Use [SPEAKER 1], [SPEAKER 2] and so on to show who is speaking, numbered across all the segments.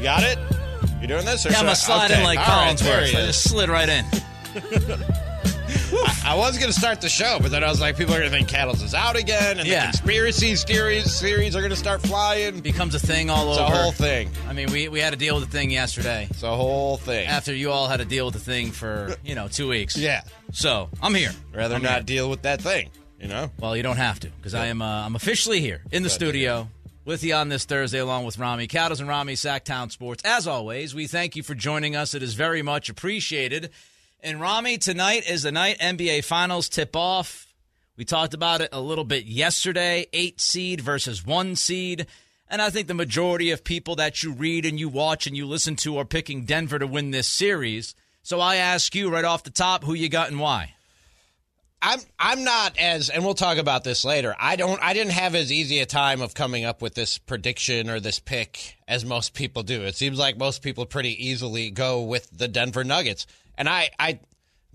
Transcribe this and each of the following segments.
[SPEAKER 1] You got it? You doing this? Or
[SPEAKER 2] Yeah, I'm
[SPEAKER 1] should
[SPEAKER 2] gonna slide
[SPEAKER 1] okay.
[SPEAKER 2] in like
[SPEAKER 1] All right,
[SPEAKER 2] Collinsworth.
[SPEAKER 1] he
[SPEAKER 2] I just slid right in.
[SPEAKER 1] I was going to start the show, but then I was like, people are going to think Cattles is out again, and
[SPEAKER 2] Yeah.
[SPEAKER 1] the conspiracy theories series are going to start flying.
[SPEAKER 2] Becomes a thing all over.
[SPEAKER 1] It's a whole thing.
[SPEAKER 2] I mean, we, we had to deal with the thing yesterday
[SPEAKER 1] It's a whole thing.
[SPEAKER 2] after you all had to deal with the thing for, you know, two weeks.
[SPEAKER 1] Yeah.
[SPEAKER 2] So I'm here.
[SPEAKER 1] Rather
[SPEAKER 2] I'm
[SPEAKER 1] not
[SPEAKER 2] here.
[SPEAKER 1] deal with that thing, you know?
[SPEAKER 2] Well, you don't have to because I am. Uh, I'm officially here in the studio with you on this Thursday, along with Ramie Cattles and Ramie Sacktown Sports. As always, we thank you for joining us. It is very much appreciated. And Ramie, tonight is the night NBA Finals tip off. We talked about it a little bit yesterday. Eight seed versus one seed. And I think the majority of people that you read and you watch and you listen to are picking Denver to win this series. So I ask you right off the top who you got and why.
[SPEAKER 1] I'm I'm not as and we'll talk about this later. I don't I didn't have as easy a time of coming up with this prediction or this pick as most people do. It seems like most people pretty easily go with the Denver Nuggets. And I I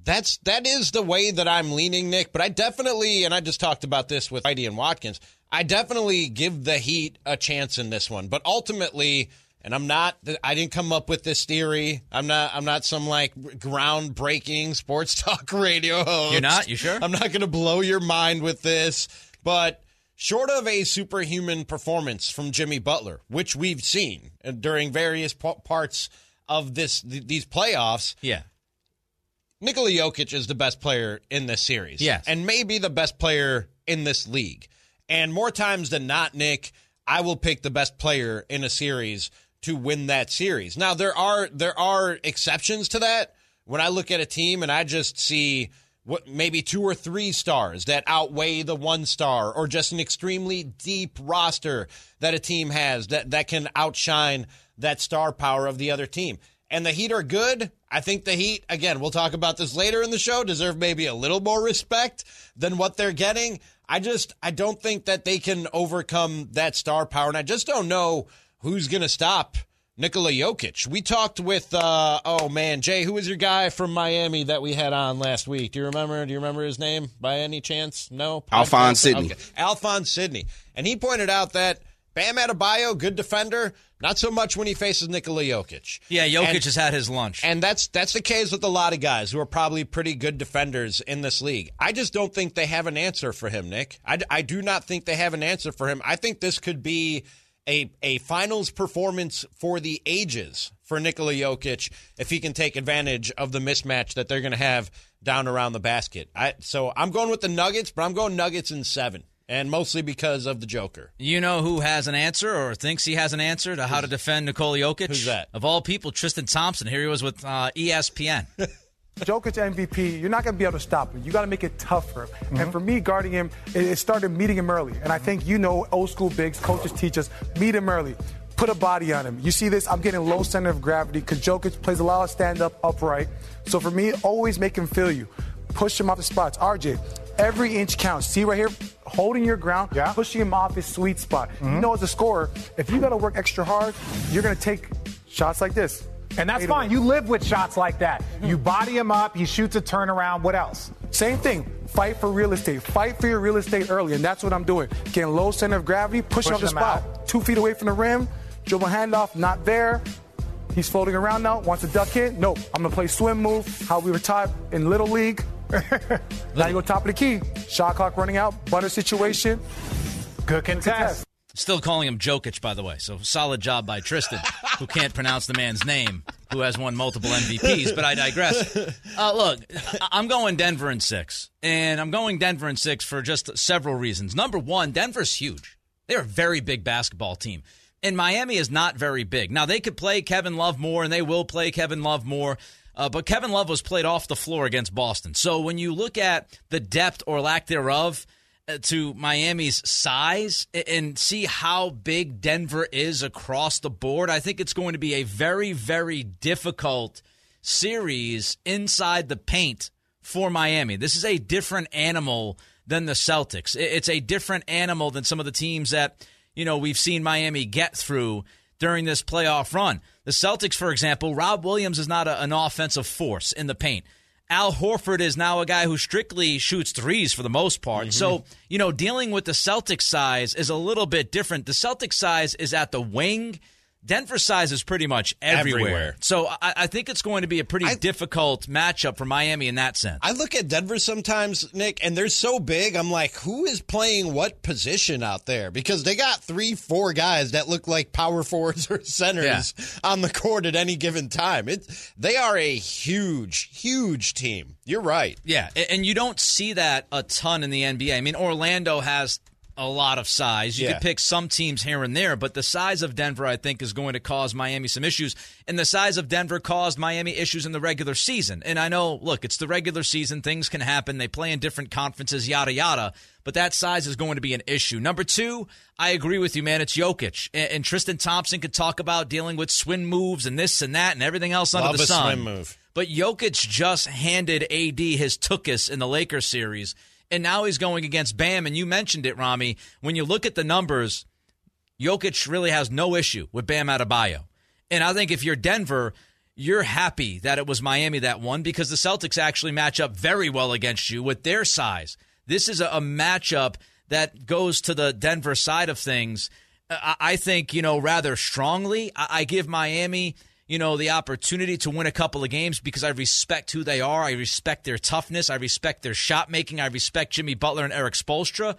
[SPEAKER 1] that's that is the way that I'm leaning, Nick, but I definitely and I just talked about this with Heidi and Watkins. I definitely give the Heat a chance in this one. But ultimately and I'm not. I didn't come up with this theory. I'm not. I'm not some like groundbreaking sports talk radio host.
[SPEAKER 2] You're not? You sure?
[SPEAKER 1] I'm not going to blow your mind with this, but short of a superhuman performance from Jimmy Butler, which we've seen during various parts of this th- these playoffs,
[SPEAKER 2] Yeah.
[SPEAKER 1] Nikola Jokic is the best player in this series.
[SPEAKER 2] Yes.
[SPEAKER 1] And maybe the best player in this league. And more times than not, Nick, I will pick the best player in a series to win that series. Now there are there are exceptions to that. When I look at a team and I just see what maybe two or three stars that outweigh the one star or just an extremely deep roster that a team has that that can outshine that star power of the other team. And the Heat are good. I think the Heat, again, we'll talk about this later in the show, deserve maybe a little more respect than what they're getting. I just, I don't think that they can overcome that star power. And I just don't know who's going to stop Nikola Jokic. We talked with, uh, oh man, Jay, who was your guy from Miami that we had on last week? Do you remember? Do you remember his name by any chance? No?
[SPEAKER 3] Alphonse Sidney.
[SPEAKER 1] Okay. Alphonse Sidney. And he pointed out that Bam Adebayo, good defender, not so much when he faces Nikola Jokic.
[SPEAKER 2] Yeah, Jokic
[SPEAKER 1] And-
[SPEAKER 2] has had his lunch.
[SPEAKER 1] and that's that's the case with a lot of guys who are probably pretty good defenders in this league. I just don't think they have an answer for him, Nick. I, I do not think they have an answer for him. I think this could be a a finals performance for the ages for Nikola Jokic if he can take advantage of the mismatch that they're going to have down around the basket. I so I'm going with the Nuggets, but I'm going Nuggets in 7 and mostly because of the Joker.
[SPEAKER 2] You know who has an answer or thinks he has an answer to how to defend Nikola Jokic?
[SPEAKER 1] Who's that?
[SPEAKER 2] Of all people, Tristan Thompson. Here he was with uh, ESPN.
[SPEAKER 4] Jokic MVP, you're not going to be able to stop him. You got to make it tough for him. And mm-hmm. for me, guarding him, it, it started meeting him early. And I think you know, old school bigs, coaches teach us, meet him early. Put a body on him. You see this? I'm getting low center of gravity because Jokic plays a lot of stand up, upright. So for me, always make him feel you. Push him off the spots. RJ, every inch counts. See right here? Holding your ground,
[SPEAKER 5] Yeah.
[SPEAKER 4] pushing him off his sweet spot. You mm-hmm. know, as a scorer, if you got to work extra hard, you're going to take shots like this.
[SPEAKER 5] And that's fine. You live with shots like that. You body him up, he shoots a turnaround. What else?
[SPEAKER 4] Same thing. Fight for real estate. Fight for your real estate early, and that's what I'm doing. Getting low center of gravity, pushing off the spot,
[SPEAKER 5] out.
[SPEAKER 4] two feet away from the rim, dribble handoff, not there. He's floating around now. Wants to duck in. Nope. I'm gonna play swim move. How we were taught in little league. now you go top of the key. Shot clock running out. Butter situation.
[SPEAKER 5] Good contest.
[SPEAKER 2] Still calling him Jokic, by the way. So solid job by Tristan, who can't pronounce the man's name, who has won multiple MVPs. But I digress. Uh, look, I'm going Denver in six, and I'm going Denver in six for just several reasons. Number one, Denver's huge. They're a very big basketball team. And Miami is not very big. Now, they could play Kevin Love more, and they will play Kevin Love more. Uh, but Kevin Love was played off the floor against Boston. So when you look at the depth or lack thereof to Miami's size and see how big Denver is across the board, I think it's going to be a very, very difficult series inside the paint for Miami. This is a different animal than the Celtics. It's a different animal than some of the teams that, you know, we've seen Miami get through during this playoff run. The Celtics, for example, Rob Williams is not a, an offensive force in the paint. Al Horford is now a guy who strictly shoots threes for the most part. Mm-hmm. So, you know, dealing with the Celtics size is a little bit different. The Celtics size is at the wing, Denver size is pretty much everywhere.
[SPEAKER 1] Everywhere.
[SPEAKER 2] So I, I think it's going to be a pretty
[SPEAKER 1] I-
[SPEAKER 2] difficult matchup for Miami in that sense.
[SPEAKER 1] I look at Denver sometimes, Nick, and they're so big. I'm like, who is playing what position out there? Because they got three, four guys that look like power forwards or centers on the court at any given time. It, they are a huge, huge team. You're right.
[SPEAKER 2] Yeah, and you don't see that a ton in the NBA. I mean, Orlando has a lot of size. You
[SPEAKER 1] Yeah.
[SPEAKER 2] could pick some teams here and there, but the size of Denver, I think, is going to cause Miami some issues. And the size of Denver caused Miami issues in the regular season. And I know, look, it's the regular season. Things can happen. They play in different conferences, yada, yada. But that size is going to be an issue. Number two, I agree with you, man. It's Jokic. And, and Tristan Thompson could talk about dealing with swing moves and this and that and everything else under
[SPEAKER 1] Love
[SPEAKER 2] the sun.
[SPEAKER 1] swim move.
[SPEAKER 2] But Jokic just handed AD his tookus in the Lakers series, and now he's going against Bam. And you mentioned it, Ramie. When you look at the numbers, Jokic really has no issue with Bam Adebayo. And I think if you're Denver, you're happy that it was Miami that won because the Celtics actually match up very well against you with their size. This is a, a matchup that goes to the Denver side of things. I, I think, you know, rather strongly. I, I give Miami, you know, the opportunity to win a couple of games because I respect who they are. I respect their toughness. I respect their shot making. I respect Jimmy Butler and Erik Spoelstra.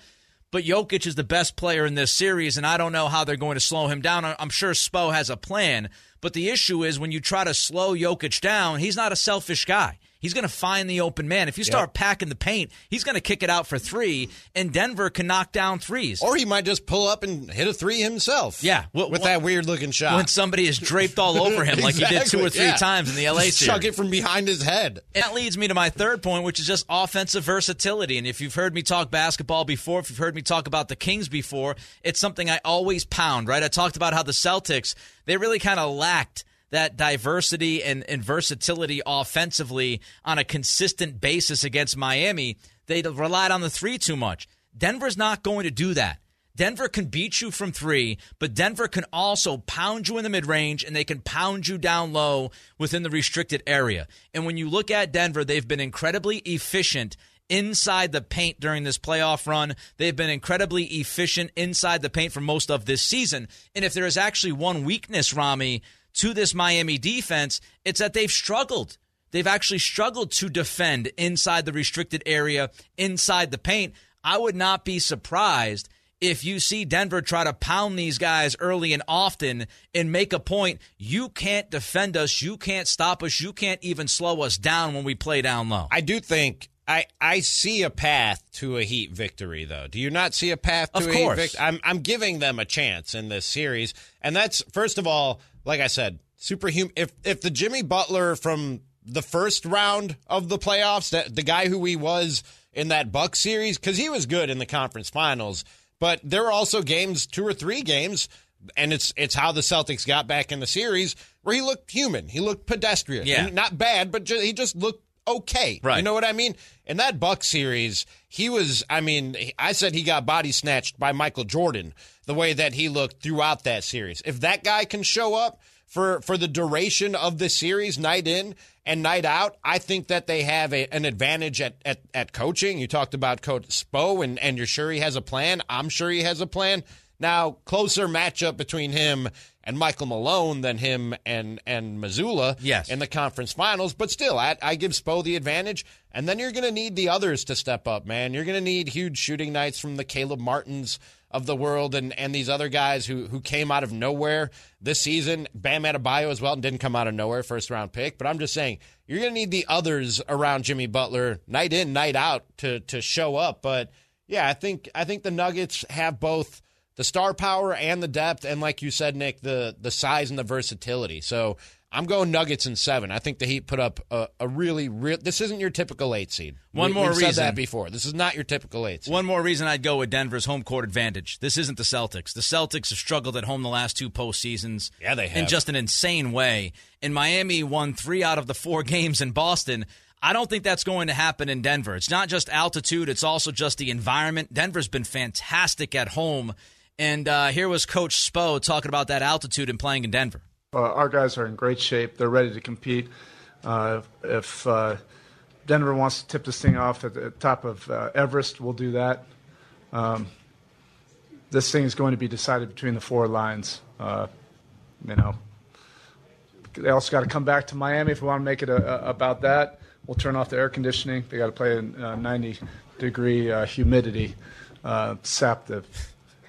[SPEAKER 2] But Jokic is the best player in this series, and I don't know how they're going to slow him down. I'm sure Spo has a plan. But the issue is when you try to slow Jokic down, he's not a selfish guy. He's going to find the open man. If you start packing the paint, he's going to kick it out for three, and Denver can knock down threes.
[SPEAKER 1] Or he might just pull up and hit a three himself.
[SPEAKER 2] Yeah, well,
[SPEAKER 1] with
[SPEAKER 2] well-
[SPEAKER 1] that weird looking shot.
[SPEAKER 2] when somebody is draped all over him like he did two or three
[SPEAKER 1] yeah.
[SPEAKER 2] times in the LA series.
[SPEAKER 1] Chuck it from behind his head.
[SPEAKER 2] And that leads me to my third point, which is just offensive versatility. And if you've heard me talk basketball before, if you've heard me talk about the Kings before, it's something I always pound, right? I talked about how the Celtics, they really kind of lacked that diversity and, and versatility offensively on a consistent basis against Miami. They relied on the three too much. Denver's not going to do that. Denver can beat you from three, but Denver can also pound you in the mid range and they can pound you down low within the restricted area. And when you look at Denver, they've been incredibly efficient inside the paint during this playoff run. They've been incredibly efficient inside the paint for most of this season. And if there is actually one weakness, Ramie, to this Miami defense, it's that they've struggled. They've actually struggled to defend inside the restricted area, inside the paint. I would not be surprised if you see Denver try to pound these guys early and often and make a point. You can't defend us. You can't stop us. You can't even slow us down when we play down low.
[SPEAKER 1] I do think I, I see a path to a Heat victory, though. Do you not see a path to
[SPEAKER 2] Of
[SPEAKER 1] a
[SPEAKER 2] course.
[SPEAKER 1] Heat victory? I'm, I'm giving them a chance in this series. And that's, first of all, like I said, superhuman. If, if the Jimmy Butler from the first round of the playoffs, that the guy who he was in that Buck series, because he was good in the conference finals, but there were also games, two or three games, and it's it's how the Celtics got back in the series where he looked human, he looked pedestrian,
[SPEAKER 2] Yeah.
[SPEAKER 1] Not bad, but ju- he just looked okay.
[SPEAKER 2] Right.
[SPEAKER 1] You know what I mean? In that Buck series, he was, I mean, I said he got body snatched by Michael Jordan the way that he looked throughout that series. If that guy can show up for, for the duration of the series, night in and night out, I think that they have a, an advantage at, at, at coaching. You talked about Coach Spo, and, and you're sure he has a plan. I'm sure he has a plan. Now, closer matchup between him and Michael Malone than him and, and Mazzulla
[SPEAKER 2] Yes.
[SPEAKER 1] in the conference finals. But still, I, I give Spo the advantage. And then you're going to need the others to step up, man. You're going to need huge shooting nights from the Caleb Martins of the world and, and these other guys who, who came out of nowhere this season. Bam Adebayo as well and didn't come out of nowhere, first round pick. But I'm just saying, you're going to need the others around Jimmy Butler night in, night out to, to show up. But yeah, I think I think the Nuggets have both the star power and the depth, and like you said, Nick, the the size and the versatility. So I'm going Nuggets in seven. I think the Heat put up a, a really real. This isn't your typical eight seed.
[SPEAKER 2] One
[SPEAKER 1] We-
[SPEAKER 2] more reason.
[SPEAKER 1] that before. This is not your typical eight seed.
[SPEAKER 2] One more reason I'd go with Denver's home court advantage. This isn't the Celtics. The Celtics have struggled at home the last two postseasons.
[SPEAKER 1] Yeah, they
[SPEAKER 2] In just an insane way. And Miami won three out of the four games in Boston. I don't think that's going to happen in Denver. It's not just altitude, it's also just the environment. Denver's been fantastic at home. And uh, here was Coach Spo talking about that altitude and playing in Denver.
[SPEAKER 3] Uh, our guys are in great shape. They're ready to compete. Uh, if uh, Denver wants to tip this thing off at the top of uh, Everest, we'll do that. Um, this thing is going to be decided between the four lines. Uh, you know, they also got to come back to Miami if we want to make it a, a, about that. We'll turn off the air conditioning. They got to play in uh, 90 degree humidity, sap the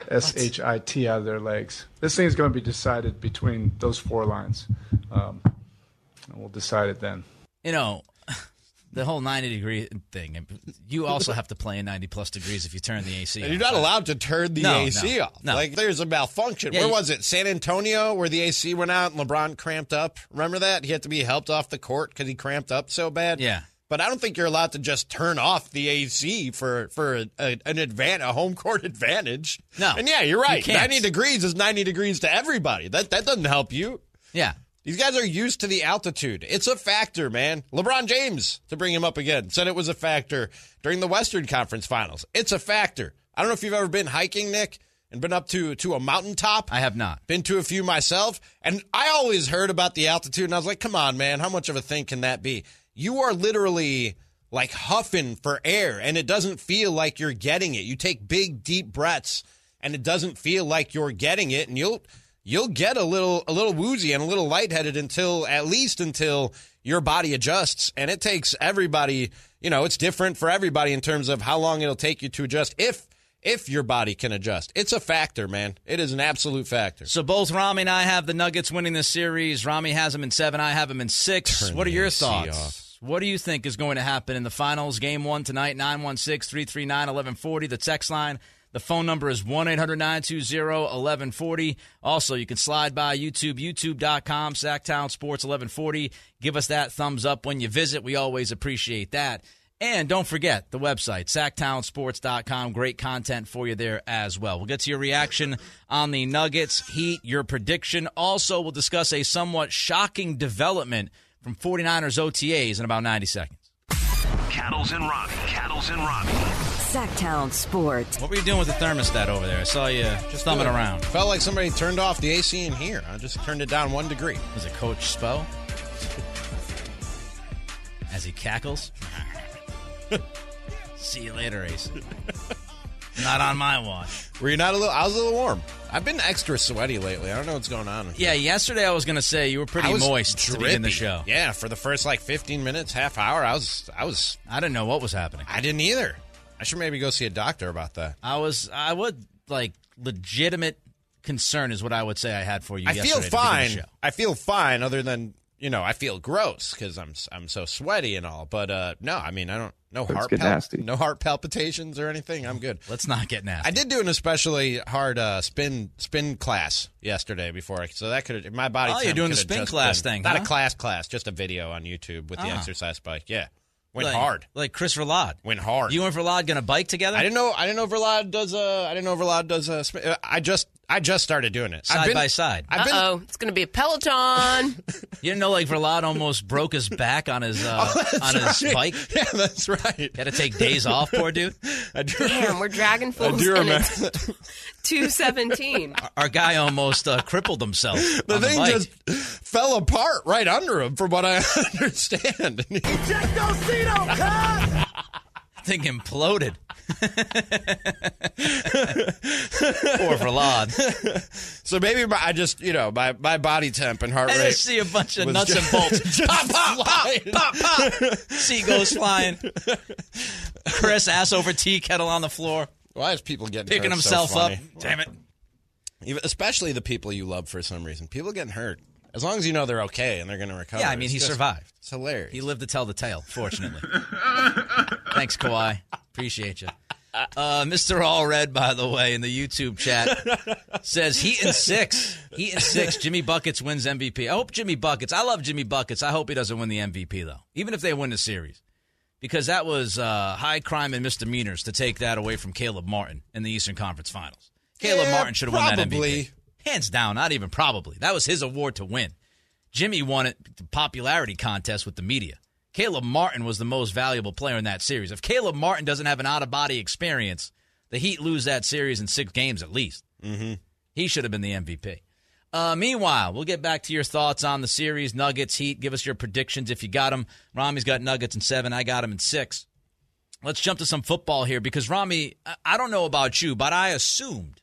[SPEAKER 3] S H I T out of their legs. This thing is going to be decided between those four lines. Um, and we'll decide it then.
[SPEAKER 2] You know, the whole 90 degree thing. You also have to play in 90 plus degrees if you turn the AC
[SPEAKER 1] and You're not allowed to turn the
[SPEAKER 2] No,
[SPEAKER 1] AC
[SPEAKER 2] no,
[SPEAKER 1] off.
[SPEAKER 2] no.
[SPEAKER 1] Like there's a malfunction.
[SPEAKER 2] Yeah,
[SPEAKER 1] Where
[SPEAKER 2] you-
[SPEAKER 1] was it? San Antonio, where the AC went out and LeBron cramped up. Remember that? He had to be helped off the court because he cramped up so bad.
[SPEAKER 2] Yeah.
[SPEAKER 1] But I don't think you're allowed to just turn off the AC for for a, a, an advan a home court advantage.
[SPEAKER 2] No.
[SPEAKER 1] And yeah, you're
[SPEAKER 2] You
[SPEAKER 1] right.
[SPEAKER 2] can't.
[SPEAKER 1] 90 degrees is 90 degrees to everybody. That that doesn't help you.
[SPEAKER 2] Yeah.
[SPEAKER 1] These guys are used to the altitude. It's a factor, man. LeBron James, to bring him up again, said it was a factor during the Western Conference Finals. It's a factor. I don't know if you've ever been hiking, Nick, and been up to to a mountaintop.
[SPEAKER 2] I have not.
[SPEAKER 1] Been to a few myself, and I always heard about the altitude, and I was like, "Come on, man, how much of a thing can that be?" You are literally like huffing for air, and it doesn't feel like you're getting it. You take big, deep breaths, and it doesn't feel like you're getting it, and you'll you'll get a little a little woozy and a little lightheaded until at least until your body adjusts, and it takes everybody. You know, it's different for everybody in terms of how long it'll take you to adjust. If if your body can adjust, it's a factor, man. It is an absolute factor.
[SPEAKER 2] So both Ramie and I have the Nuggets winning this series. Ramie has them in seven. I have them in six.
[SPEAKER 1] Turn
[SPEAKER 2] what are your thoughts? What do you think is going to happen in the finals? Game one tonight, 916 339 1140. The text line. The phone number is 1 800 920 1140. Also, you can slide by YouTube, youtube.com, Sacktown Sports 1140. Give us that thumbs up when you visit. We always appreciate that. And don't forget the website, sacktownsports.com. Great content for you there as well. We'll get to your reaction on the Nuggets, Heat, your prediction. Also, we'll discuss a somewhat shocking development from 49ers OTAs in about 90 seconds.
[SPEAKER 6] Cattles and Robbie. Cattles and Robbie.
[SPEAKER 7] Sacktown Sports.
[SPEAKER 2] What were you doing with the thermostat over there? I saw you just thumbing
[SPEAKER 1] Good.
[SPEAKER 2] around.
[SPEAKER 1] Felt like somebody turned off the AC in here. I just turned it down one degree.
[SPEAKER 2] Was it Coach Spo? As he cackles. See you later, Ace. Not on my watch.
[SPEAKER 1] Were you not a little? I was a little warm. I've been extra sweaty lately. I don't know what's going on.
[SPEAKER 2] Yeah, yesterday I was going to say you were pretty
[SPEAKER 1] I was
[SPEAKER 2] moist to begin the show.
[SPEAKER 1] Yeah, for the first like 15 minutes, half hour, I was, I was,
[SPEAKER 2] I didn't know what was happening.
[SPEAKER 1] I didn't either. I should maybe go see a doctor about that.
[SPEAKER 2] I was, I would like legitimate concern is what I would say I had for you.
[SPEAKER 1] I feel
[SPEAKER 2] to
[SPEAKER 1] fine. I feel fine, other than you know, I feel gross because I'm I'm so sweaty and all. But uh no, I mean, I don't no heart
[SPEAKER 8] get nasty.
[SPEAKER 1] no heart palpitations or anything. I'm good.
[SPEAKER 2] Let's not get nasty.
[SPEAKER 1] I did do an especially hard uh, spin spin class yesterday before, I, so that could my body.
[SPEAKER 2] Oh, you're doing the spin class
[SPEAKER 1] been-
[SPEAKER 2] thing,
[SPEAKER 1] Not
[SPEAKER 2] huh?
[SPEAKER 1] a class class, just a video on YouTube with the
[SPEAKER 2] Ah.
[SPEAKER 1] exercise bike. Yeah, went
[SPEAKER 2] like,
[SPEAKER 1] hard.
[SPEAKER 2] like Chris Verlad.
[SPEAKER 1] Went hard.
[SPEAKER 2] You and Verlad going to bike together?
[SPEAKER 1] I didn't know. I didn't know Verlad does. Uh, I didn't know Verlad does. Uh, spin, uh, I just. I just started doing it. I've
[SPEAKER 2] Side
[SPEAKER 1] been-
[SPEAKER 2] by side.
[SPEAKER 1] I've been.
[SPEAKER 9] oh, it's going to be a Peloton.
[SPEAKER 2] You didn't know like Verlad almost broke his back on his uh, on his
[SPEAKER 1] right.
[SPEAKER 2] bike.
[SPEAKER 1] Yeah, that's right.
[SPEAKER 2] Had to take days off, poor dude.
[SPEAKER 1] I do,
[SPEAKER 9] Damn, we're dragging
[SPEAKER 1] I
[SPEAKER 9] fools.
[SPEAKER 1] do
[SPEAKER 9] and
[SPEAKER 1] remember.
[SPEAKER 9] it's 217.
[SPEAKER 2] Our guy almost uh, crippled himself.
[SPEAKER 1] The
[SPEAKER 2] on
[SPEAKER 1] thing
[SPEAKER 2] bike.
[SPEAKER 1] just fell apart right under him, from what I understand.
[SPEAKER 2] thing imploded. Poor Verlad.
[SPEAKER 1] so maybe my, I just, you know, my, my body temp and heart
[SPEAKER 2] I
[SPEAKER 1] rate.
[SPEAKER 2] just see a bunch of nuts
[SPEAKER 1] just-
[SPEAKER 2] and bolts.
[SPEAKER 1] just
[SPEAKER 2] pop, pop, pop,
[SPEAKER 1] flying.
[SPEAKER 2] pop, pop. Seagulls flying. Chris ass over tea kettle on the floor,
[SPEAKER 1] Why is people getting
[SPEAKER 2] picking
[SPEAKER 1] hurt so
[SPEAKER 2] himself up. Damn it.
[SPEAKER 1] Even, especially the people you love for some reason. People getting hurt. As long as you know they're okay and they're going to recover.
[SPEAKER 2] Yeah, I mean, he
[SPEAKER 1] just-
[SPEAKER 2] survived.
[SPEAKER 1] It's hilarious.
[SPEAKER 2] He lived to tell the tale, fortunately. Thanks, Kawhi. Appreciate you. Uh, Mr. All Red, by the way, in the YouTube chat says Heat and six. Heat and six. Jimmy Buckets wins MVP. I hope Jimmy Buckets. I love Jimmy Buckets. I hope he doesn't win the MVP though, even if they win the series, because that was uh, high crime and misdemeanors to take that away from Caleb Martin in the Eastern Conference Finals. Caleb
[SPEAKER 1] Yeah,
[SPEAKER 2] Martin should have won that. MVP. Hands down, not even probably. That was his award to win. Jimmy won it the popularity contest with the media. Caleb Martin was the most valuable player in that series. If Caleb Martin doesn't have an out of body experience, the Heat lose that series in six games at least. Mm-hmm. He should have been the MVP. Uh, meanwhile, we'll get back to your thoughts on the series, Nuggets, Heat. Give us your predictions if you got them. Ramie's got Nuggets in seven. I got him in six. Let's jump to some football here because Ramie, I- I don't know about you, but I assumed,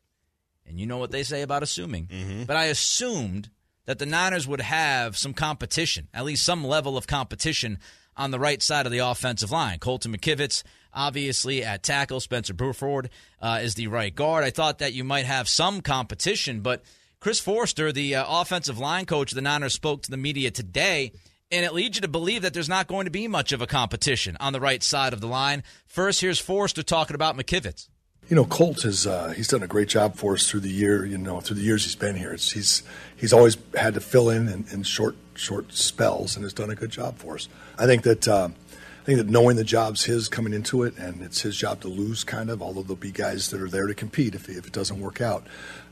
[SPEAKER 2] and you know what they say about assuming, but I assumed that the Niners would have some competition, at least some level of competition on the right side of the offensive line. Colton McKivitz, obviously at tackle. Spencer Burford uh, is the right guard. I thought that you might have some competition, but Chris Foerster, the uh, offensive line coach of the Niners, spoke to the media today, and it leads you to believe that there's not going to be much of a competition on the right side of the line. First, here's Foerster talking about McKivitz.
[SPEAKER 8] You know, Colt has uh, he's done a great job for us through the year. You know, through the years he's been here, it's, he's he's always had to fill in, in in, short short spells and has done a good job for us. I think that uh, I think that knowing the job's his coming into it, and it's his job to lose, kind of. Although there'll be guys that are there to compete if if it doesn't work out.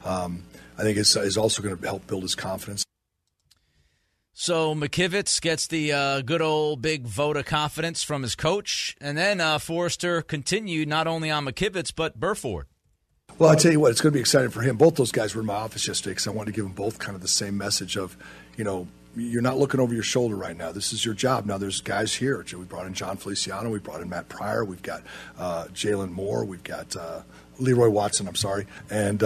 [SPEAKER 8] Um, I think it's, is also going to help build his confidence.
[SPEAKER 2] So McKivitz gets the uh, good old big vote of confidence from his coach, and then uh, Foerster continued not only on McKivitz but Burford.
[SPEAKER 8] Well, I tell you what, it's going to be exciting for him. Both those guys were in my office yesterday because I wanted to give them both kind of the same message of, you know, you're not looking over your shoulder right now. This is your job. Now there's guys here. We brought in Jon Feliciano. We brought in Matt Pryor. We've got uh, Jaylon Moore. We've got uh, Leroy Watson. I'm sorry, and.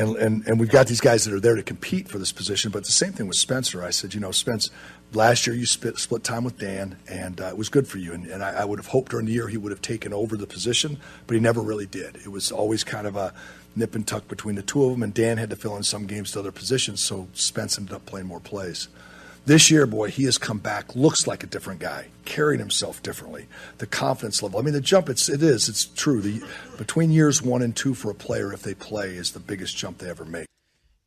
[SPEAKER 8] And, and, and we've got these guys that are there to compete for this position. But the same thing with Spencer. I said, you know, Spence, last year you split, split time with Dan, and uh, it was good for you. And, and I, I, would have hoped during the year he would have taken over the position, but he never really did. It was always kind of a nip and tuck between the two of them, and Dan had to fill in some games to other positions, so Spence ended up playing more plays. This year, boy, he has come back, looks like a different guy, carrying himself differently. The confidence level. I mean, the jump, it's, it is, it's true. The, between years one and two for a player, if they play, is the biggest jump they ever make.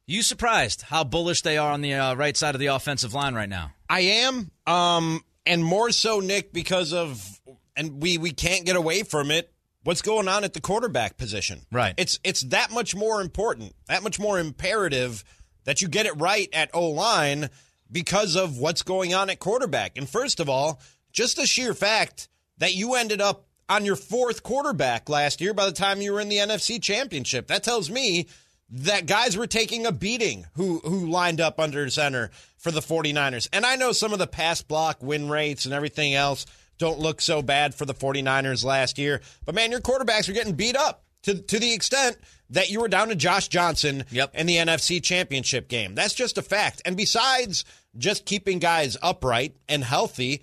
[SPEAKER 2] You surprised how bullish they are on the uh, right side of the offensive line right now?
[SPEAKER 1] I am, um, and more so, Nick, because of, and we we can't get away from it. What's going on at the quarterback position?
[SPEAKER 2] Right.
[SPEAKER 1] It's it's that much more important, that much more imperative that you get it right at O line because of what's going on at quarterback. And first of all, just the sheer fact that you ended up on your fourth quarterback last year by the time you were in the NFC Championship. That tells me that guys were taking a beating who who lined up under center for the 49ers. And I know some of the pass block win rates and everything else don't look so bad for the 49ers last year, but man, your quarterbacks are getting beat up to to the extent that you were down to Josh Johnson
[SPEAKER 2] yep.
[SPEAKER 1] in the NFC Championship game. That's just a fact. And besides just keeping guys upright and healthy.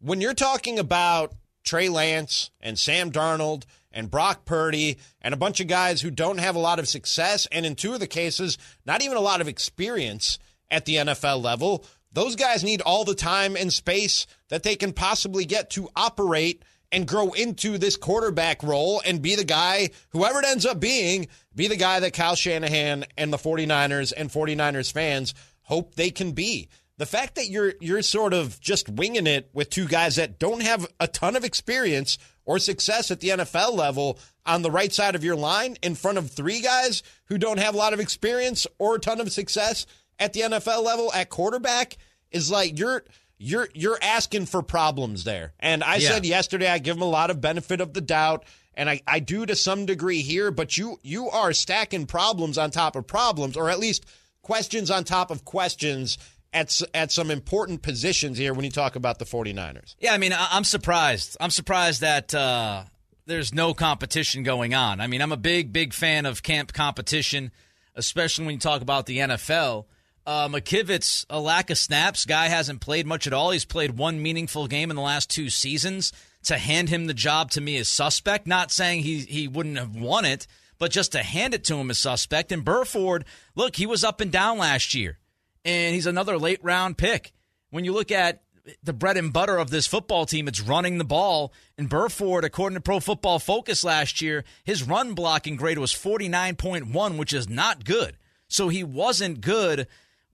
[SPEAKER 1] When you're talking about Trey Lance and Sam Darnold and Brock Purdy and a bunch of guys who don't have a lot of success, and in two of the cases, not even a lot of experience at the NFL level, those guys need all the time and space that they can possibly get to operate and grow into this quarterback role and be the guy, whoever it ends up being, be the guy that Kyle Shanahan and the 49ers and 49ers fans hope they can be the fact that you're you're sort of just winging it with two guys that don't have a ton of experience or success at the NFL level on the right side of your line in front of three guys who don't have a lot of experience or a ton of success at the NFL level at quarterback is like you're you're you're asking for problems there. And I yeah. said yesterday I give them a lot of benefit of the doubt and I, I do to some degree here, but you you are stacking problems on top of problems or at least questions on top of questions at at some important positions here when you talk about the 49ers.
[SPEAKER 2] Yeah, I mean, I'm surprised. I'm surprised that uh, there's no competition going on. I mean, I'm a big, big fan of camp competition, especially when you talk about the NFL. Uh, McKivitz, a lack of snaps. Guy hasn't played much at all. He's played one meaningful game in the last two seasons. To hand him the job to me is suspect. Not saying he he wouldn't have won it, but just to hand it to him is suspect. And Burford, look, he was up and down last year and he's another late round pick. When you look at the bread and butter of this football team, it's running the ball. And Burford, according to Pro Football Focus last year, his run blocking grade was 49.1, which is not good. So he wasn't good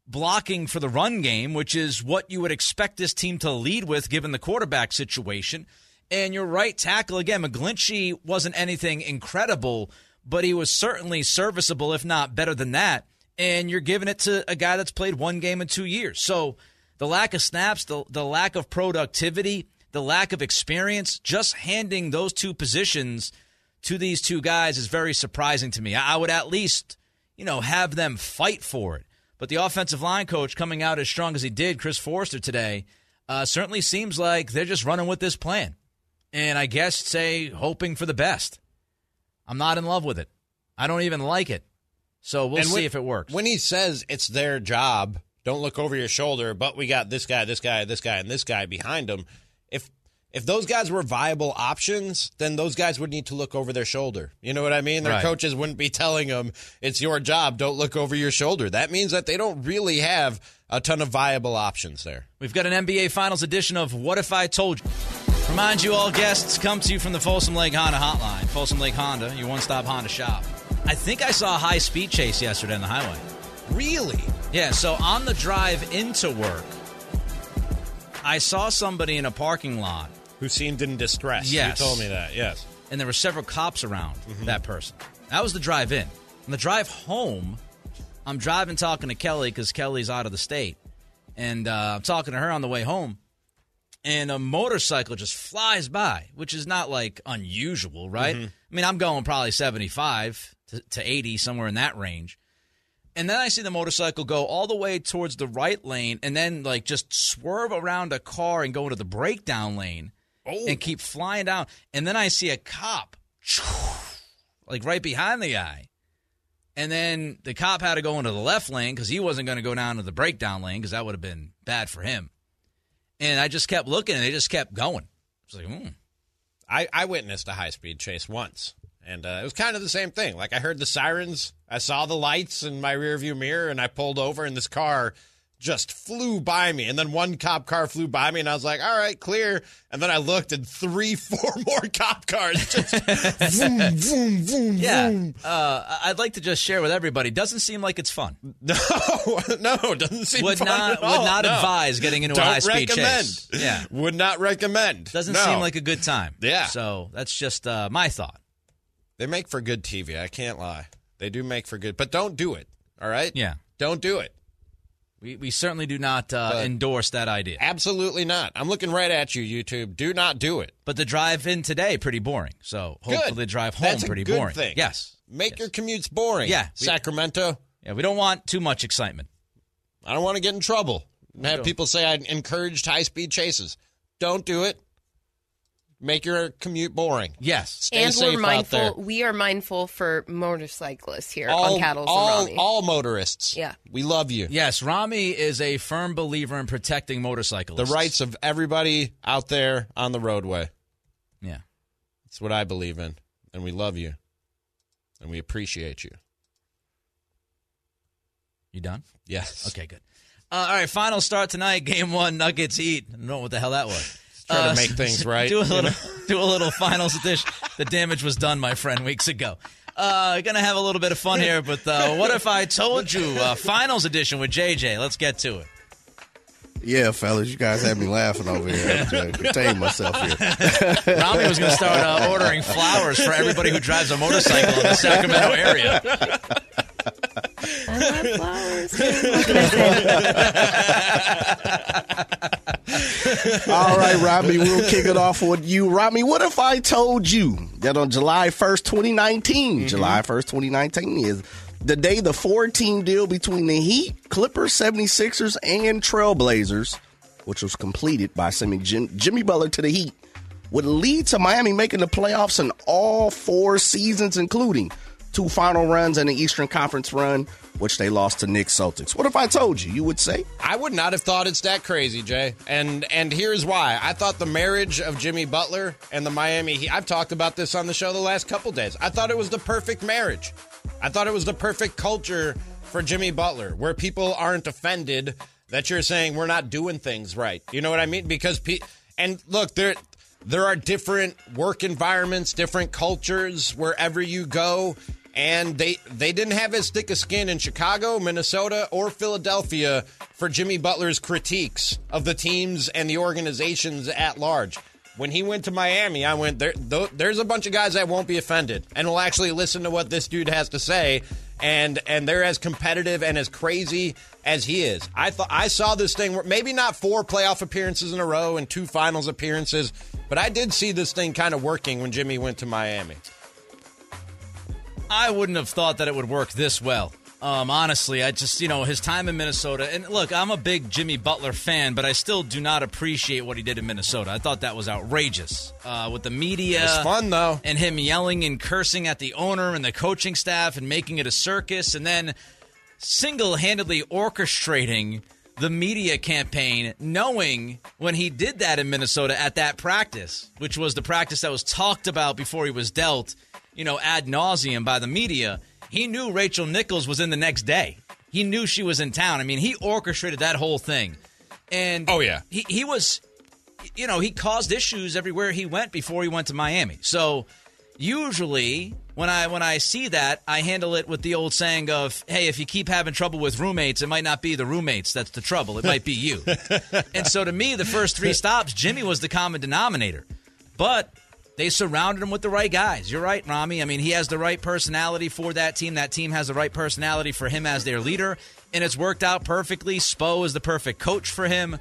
[SPEAKER 2] blocking for the run game, which is what you would expect this team to lead with given the quarterback situation. And your right tackle, again, McGlinchey wasn't anything incredible, but he was certainly serviceable, if not better than that and you're giving it to a guy that's played one game in two years. So the lack of snaps, the, the lack of productivity, the lack of experience, just handing those two positions to these two guys is very surprising to me. I would at least, you know, have them fight for it. But the offensive line coach coming out as strong as he did, Chris Foerster today, uh, certainly seems like they're just running with this plan. And I guess say hoping for the best. I'm not in love with it. I don't even like it. So we'll
[SPEAKER 1] And
[SPEAKER 2] see
[SPEAKER 1] when-
[SPEAKER 2] if it works.
[SPEAKER 1] When he says it's their job, don't look over your shoulder, but we got this guy, this guy, this guy, and this guy behind him. If if those guys were viable options, then those guys would need to look over their shoulder. You know what I mean? Their
[SPEAKER 2] Right.
[SPEAKER 1] coaches wouldn't be telling them it's your job, don't look over your shoulder. That means that they don't really have a ton of viable options there.
[SPEAKER 2] We've got an NBA Finals edition of What If I Told You. Remind you all guests come to you from the Folsom Lake Honda hotline. Folsom Lake Honda, your one stop Honda shop. I think I saw a high speed chase yesterday on the highway.
[SPEAKER 1] Really?
[SPEAKER 2] Yeah, so on the drive into work, I saw somebody in a parking lot,
[SPEAKER 1] Who seemed in distress.
[SPEAKER 2] Yes.
[SPEAKER 1] You told me that, yes.
[SPEAKER 2] and there were several cops around that person. That was the drive in. On the drive home, I'm driving talking to Kelly because Kelly's out of the state. And uh, I'm talking to her on the way home. And a motorcycle just flies by, which is not like unusual, right? I mean, I'm going probably 75 to, to 80, somewhere in that range. And then I see the motorcycle go all the way towards the right lane and then like just swerve around a car and go into the breakdown lane and keep flying down. And then I see a cop like right behind the guy. And then the cop had to go into the left lane because he wasn't going to go down to the breakdown lane because that would have been bad for him. And I just kept looking and they just kept going. It's like, hmm.
[SPEAKER 1] I, I witnessed a high speed chase once, and uh, it was kind of the same thing. Like I heard the sirens, I saw the lights in my rearview mirror, and I pulled over, and this car just flew by me. And then one cop car flew by me, and I was like, "All right, clear." And then I looked, and three, four more cop cars just vroom, vroom, vroom,
[SPEAKER 2] Yeah.
[SPEAKER 1] vroom.
[SPEAKER 2] Uh, I'd like to just share with everybody. Doesn't seem like it's fun.
[SPEAKER 1] No, no, doesn't seem
[SPEAKER 2] Would
[SPEAKER 1] fun
[SPEAKER 2] not
[SPEAKER 1] at all.
[SPEAKER 2] would not
[SPEAKER 1] No.
[SPEAKER 2] advise getting into
[SPEAKER 1] Don't
[SPEAKER 2] a high speed
[SPEAKER 1] recommend.
[SPEAKER 2] chase. Yeah.
[SPEAKER 1] would not recommend.
[SPEAKER 2] Doesn't
[SPEAKER 1] No.
[SPEAKER 2] seem like a good time.
[SPEAKER 1] Yeah.
[SPEAKER 2] So that's just uh, my thought.
[SPEAKER 1] They make for good TV. I can't lie. They do make for good, but don't do it. All right.
[SPEAKER 2] Yeah.
[SPEAKER 1] Don't do it.
[SPEAKER 2] We, we certainly do not uh, endorse that idea.
[SPEAKER 1] Absolutely not. I'm looking right at you, YouTube. Do not do it.
[SPEAKER 2] But the drive in today pretty boring. So hopefully
[SPEAKER 1] Good.
[SPEAKER 2] the drive home
[SPEAKER 1] That's a
[SPEAKER 2] pretty
[SPEAKER 1] good
[SPEAKER 2] boring.
[SPEAKER 1] thing.
[SPEAKER 2] Yes.
[SPEAKER 1] Make
[SPEAKER 2] Yes.
[SPEAKER 1] your commutes boring.
[SPEAKER 2] Yeah. We-
[SPEAKER 1] Sacramento.
[SPEAKER 2] Yeah, we don't want too much excitement.
[SPEAKER 1] I don't want to get in trouble. Have people say I encouraged high speed chases. Don't do it. Make your commute boring.
[SPEAKER 2] Yes.
[SPEAKER 1] Stay
[SPEAKER 9] and
[SPEAKER 1] safe
[SPEAKER 9] we're
[SPEAKER 1] out there.
[SPEAKER 9] mindful. We are mindful for motorcyclists here
[SPEAKER 1] All,
[SPEAKER 9] on Cattles
[SPEAKER 1] all,
[SPEAKER 9] and Ramie.
[SPEAKER 1] all motorists.
[SPEAKER 9] Yeah.
[SPEAKER 1] We love you.
[SPEAKER 2] Yes, Ramie is a firm believer in protecting motorcyclists.
[SPEAKER 1] The rights of everybody out there on the roadway.
[SPEAKER 2] Yeah.
[SPEAKER 1] It's what I believe in. And we love you. And we appreciate you.
[SPEAKER 2] You done?
[SPEAKER 1] Yes.
[SPEAKER 2] Okay, good. Uh, all right, final start tonight. Game one, Nuggets eat. I don't know what the hell that was.
[SPEAKER 1] Try to
[SPEAKER 2] Uh,
[SPEAKER 1] make things right.
[SPEAKER 2] Do a little, do a little finals edition. The damage was done, my friend, weeks ago. Uh, gonna have a little bit of fun here, but uh, what if I told you? Uh, finals edition with JJ. Let's get to it.
[SPEAKER 10] Yeah, fellas, you guys had me laughing over here. I have to contain myself here.
[SPEAKER 2] Ramie was gonna start uh, ordering flowers for everybody who drives a motorcycle in the Sacramento area.
[SPEAKER 9] I love flowers. What can I say?
[SPEAKER 10] All right, Robbie, we'll kick it off with you. Robbie, what if I told you that on July 1st, 2019, mm-hmm. July 1st, 2019 is the day the four team deal between the Heat, Clippers, 76ers, and Trailblazers, which was completed by sending Jim, Jimmy Butler to the Heat, would lead to Miami making the playoffs in all four seasons, including two final runs and an Eastern Conference run, which they lost to Knicks Celtics. What if I told you? You would say?
[SPEAKER 1] I would not have thought it's that crazy, Jay. And and here's why. I thought the marriage of Jimmy Butler and the Miami Heat. I've talked about this on the show the last couple days. I thought it was the perfect marriage. I thought it was the perfect culture for Jimmy Butler, where people aren't offended that you're saying we're not doing things right. You know what I mean? Because pe- and look, there there are different work environments, different cultures wherever you go. And they they didn't have as thick a skin in Chicago, Minnesota, or Philadelphia for Jimmy Butler's critiques of the teams and the organizations at large. When he went to Miami, I went there. th- There's a bunch of guys that won't be offended and will actually listen to what this dude has to say, and and they're as competitive and as crazy as he is. I thought I saw this thing where maybe not four playoff appearances in a row and two finals appearances, but I did see this thing kind of working when Jimmy went to Miami.
[SPEAKER 2] I wouldn't have thought that it would work this well Um, honestly, I just you know his time in Minnesota, and look, I'm a big Jimmy Butler fan, but I still do not appreciate what he did in Minnesota. I thought that was outrageous uh, with the media.
[SPEAKER 1] It's fun though,
[SPEAKER 2] and him yelling and cursing at the owner and the coaching staff and making it a circus, and then single-handedly orchestrating the media campaign, knowing when he did that in Minnesota at that practice, which was the practice that was talked about before he was dealt, you know, ad nauseum by the media. He knew Rachel Nichols was in the next day. He knew she was in town. I mean, he orchestrated that whole thing. And
[SPEAKER 1] oh yeah,
[SPEAKER 2] he he was, you know, he caused issues everywhere he went before he went to Miami. So usually when I when I see that, I handle it with the old saying of, "Hey, if you keep having trouble with roommates, it might not be the roommates that's the trouble. It might be you." and so to me, the first three stops, Jimmy was the common denominator. But they surrounded him with the right guys. You're right, Ramie. I mean, he has the right personality for that team. That team has the right personality for him as their leader, and it's worked out perfectly. Spo is the perfect coach for him.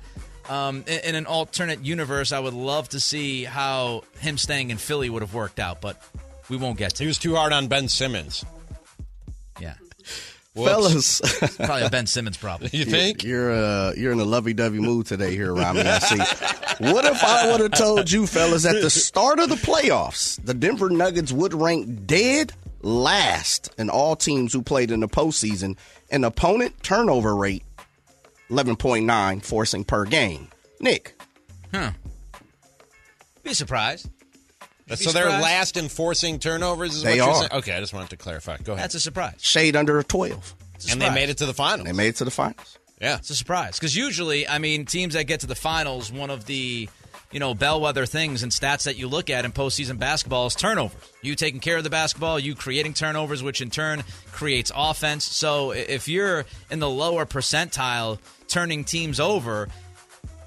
[SPEAKER 2] Um, in, in an alternate universe, I would love to see how him staying in Philly would have worked out, but we won't get to.
[SPEAKER 1] He was too hard on Ben Simmons.
[SPEAKER 2] Yeah.
[SPEAKER 10] Fellas,
[SPEAKER 2] probably a Ben Simmons problem.
[SPEAKER 1] You think
[SPEAKER 10] you're uh, you're in a lovey-dovey mood today here, Ramie? I see. what if I would have told you, fellas, at the start of the playoffs, the Denver Nuggets would rank dead last in all teams who played in the postseason, and opponent turnover rate eleven point nine forcing per game. Nick,
[SPEAKER 2] huh? Be surprised.
[SPEAKER 1] So they're last enforcing turnovers. Is
[SPEAKER 10] They
[SPEAKER 1] what you're
[SPEAKER 10] are.
[SPEAKER 1] saying? Okay, I just wanted to clarify. Go ahead.
[SPEAKER 2] That's a surprise.
[SPEAKER 10] shade under a twelve.
[SPEAKER 2] A
[SPEAKER 1] and they made it to the finals.
[SPEAKER 10] They made it to the finals.
[SPEAKER 1] Yeah,
[SPEAKER 2] It's a surprise because usually, I mean, teams that get to the finals, one of the you know bellwether things and stats that you look at in postseason basketball is turnovers. You taking care of the basketball, you creating turnovers, which in turn creates offense. So if you're in the lower percentile, turning teams over.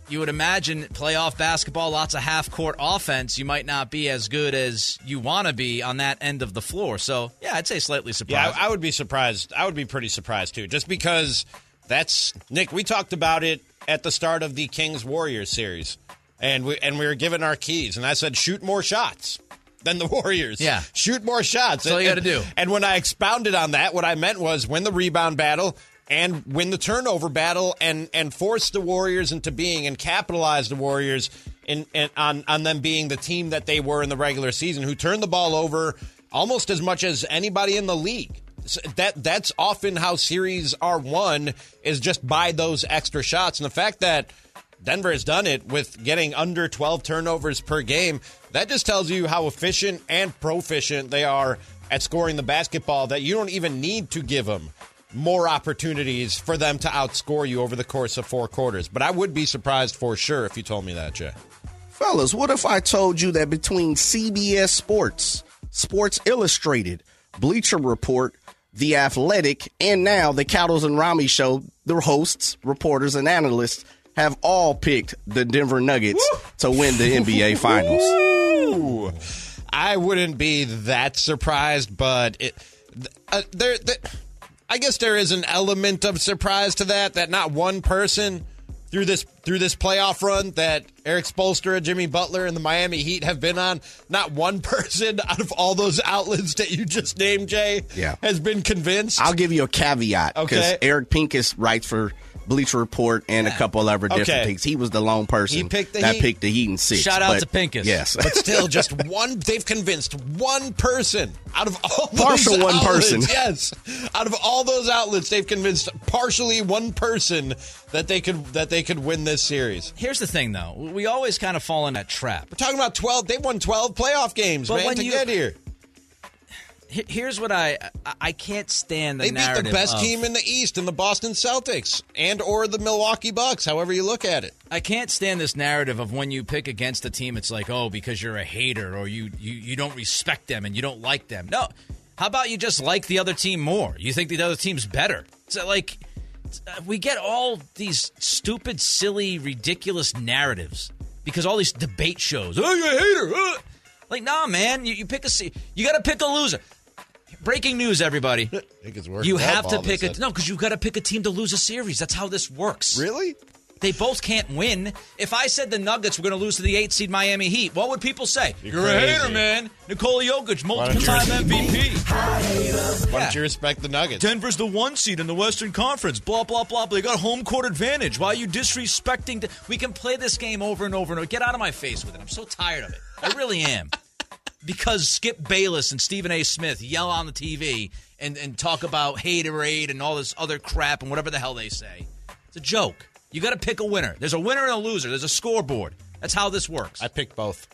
[SPEAKER 2] You would imagine playoff basketball, lots of half court offense. You might not be as good as you want to be on that end of the floor. So, yeah, I'd say slightly
[SPEAKER 1] Yeah,
[SPEAKER 2] surprised.
[SPEAKER 1] I, I would be surprised. I would be pretty surprised too, just because that's Nick. We talked about it at the start of the Kings Warriors series, and we and we were given our keys, and I said shoot more shots than the Warriors.
[SPEAKER 2] Yeah.
[SPEAKER 1] shoot more shots.
[SPEAKER 2] That's all you gotta do.
[SPEAKER 1] And when I expounded on that, what I meant was win the rebound battle. And win the turnover battle, and and force the Warriors into being, and capitalize the Warriors in, in on on them being the team that they were in the regular season, who turned the ball over almost as much as anybody in the league. S- That that's often how series are won is just by those extra shots, and the fact that Denver has done it with getting under 12 turnovers per game, that just tells you how efficient and proficient they are at scoring the basketball. That you don't even need to give them more opportunities for them to outscore you over the course of four quarters. But I would be surprised for sure if you told me that, Jay.
[SPEAKER 10] Fellas, what if I told you that between CBS Sports, Sports Illustrated, Bleacher Report, The Athletic, and now the Cattles and Ramie show, the hosts, reporters, and analysts have all picked the Denver Nuggets to win the NBA Finals?
[SPEAKER 1] Ooh. I wouldn't be that surprised, but it uh, there, there. I guess there is an element of surprise to that. That not one person through this through this playoff run that Erik Spoelstra, Jimmy Butler, and the Miami Heat have been on. Not one person out of all those outlets that you just named, Jay,
[SPEAKER 10] Yeah.
[SPEAKER 1] has been convinced.
[SPEAKER 10] I'll give you a caveat because
[SPEAKER 1] Okay.
[SPEAKER 10] Eric Pincus writes for Bleacher Report and a couple other different
[SPEAKER 1] Okay.
[SPEAKER 10] things. He was the lone person
[SPEAKER 1] He picked the
[SPEAKER 10] that
[SPEAKER 1] Heat.
[SPEAKER 10] picked the Heat in six.
[SPEAKER 2] Shout out
[SPEAKER 10] but-
[SPEAKER 2] to Pincus.
[SPEAKER 10] Yes,
[SPEAKER 1] but still, just one. They've convinced one person out of all those
[SPEAKER 10] Partial one
[SPEAKER 1] outlets,
[SPEAKER 10] person.
[SPEAKER 1] Yes, out of all those outlets, they've convinced partially one person that they could that they could win this series.
[SPEAKER 2] Here's the thing, though. We always kind of fall in that trap.
[SPEAKER 1] We're talking about twelve. They've won twelve playoff games,
[SPEAKER 2] But
[SPEAKER 1] man,
[SPEAKER 2] when
[SPEAKER 1] to
[SPEAKER 2] you-
[SPEAKER 1] get here.
[SPEAKER 2] Here's what I I- can't stand the
[SPEAKER 1] They beat the best
[SPEAKER 2] of-
[SPEAKER 1] team in the East, in the Boston Celtics, and or the Milwaukee Bucks. However you look at it.
[SPEAKER 2] I can't stand this narrative of when you pick against a team, it's like, oh, because you're a hater or you, you, you don't respect them and you don't like them. No. How about you just like the other team more? You think the other team's better. So, like, we get all these stupid, silly, ridiculous narratives because all these debate shows. Oh, you're a hater. uh." Like, nah, man. You, you pick a You got to pick a loser. Breaking news, everybody.
[SPEAKER 1] I think it's working
[SPEAKER 2] You have to
[SPEAKER 1] all of a
[SPEAKER 2] pick a no because you've got to pick a team to lose a series. That's how this works.
[SPEAKER 1] Really?
[SPEAKER 2] They both can't win. If I said the Nuggets were going to lose to the eight seed Miami Heat, what would people say?
[SPEAKER 1] You're
[SPEAKER 2] a hater, man. Nikola Jokic, multiple time MVP.
[SPEAKER 1] Why don't you respect the Nuggets?
[SPEAKER 2] Denver's the one seed in the Western Conference. Blah blah blah. They got home court advantage. Why are you disrespecting? The- we can play this game over and over and over. Get out of my face with it. I'm so tired of it. I really am. Because Skip Bayless and Stephen A. Smith yell on the TV and, and talk about haterade and all this other crap and whatever the hell they say. It's a joke. You got to pick a winner. There's a winner and a loser. There's a scoreboard. That's how this works.
[SPEAKER 1] I picked both.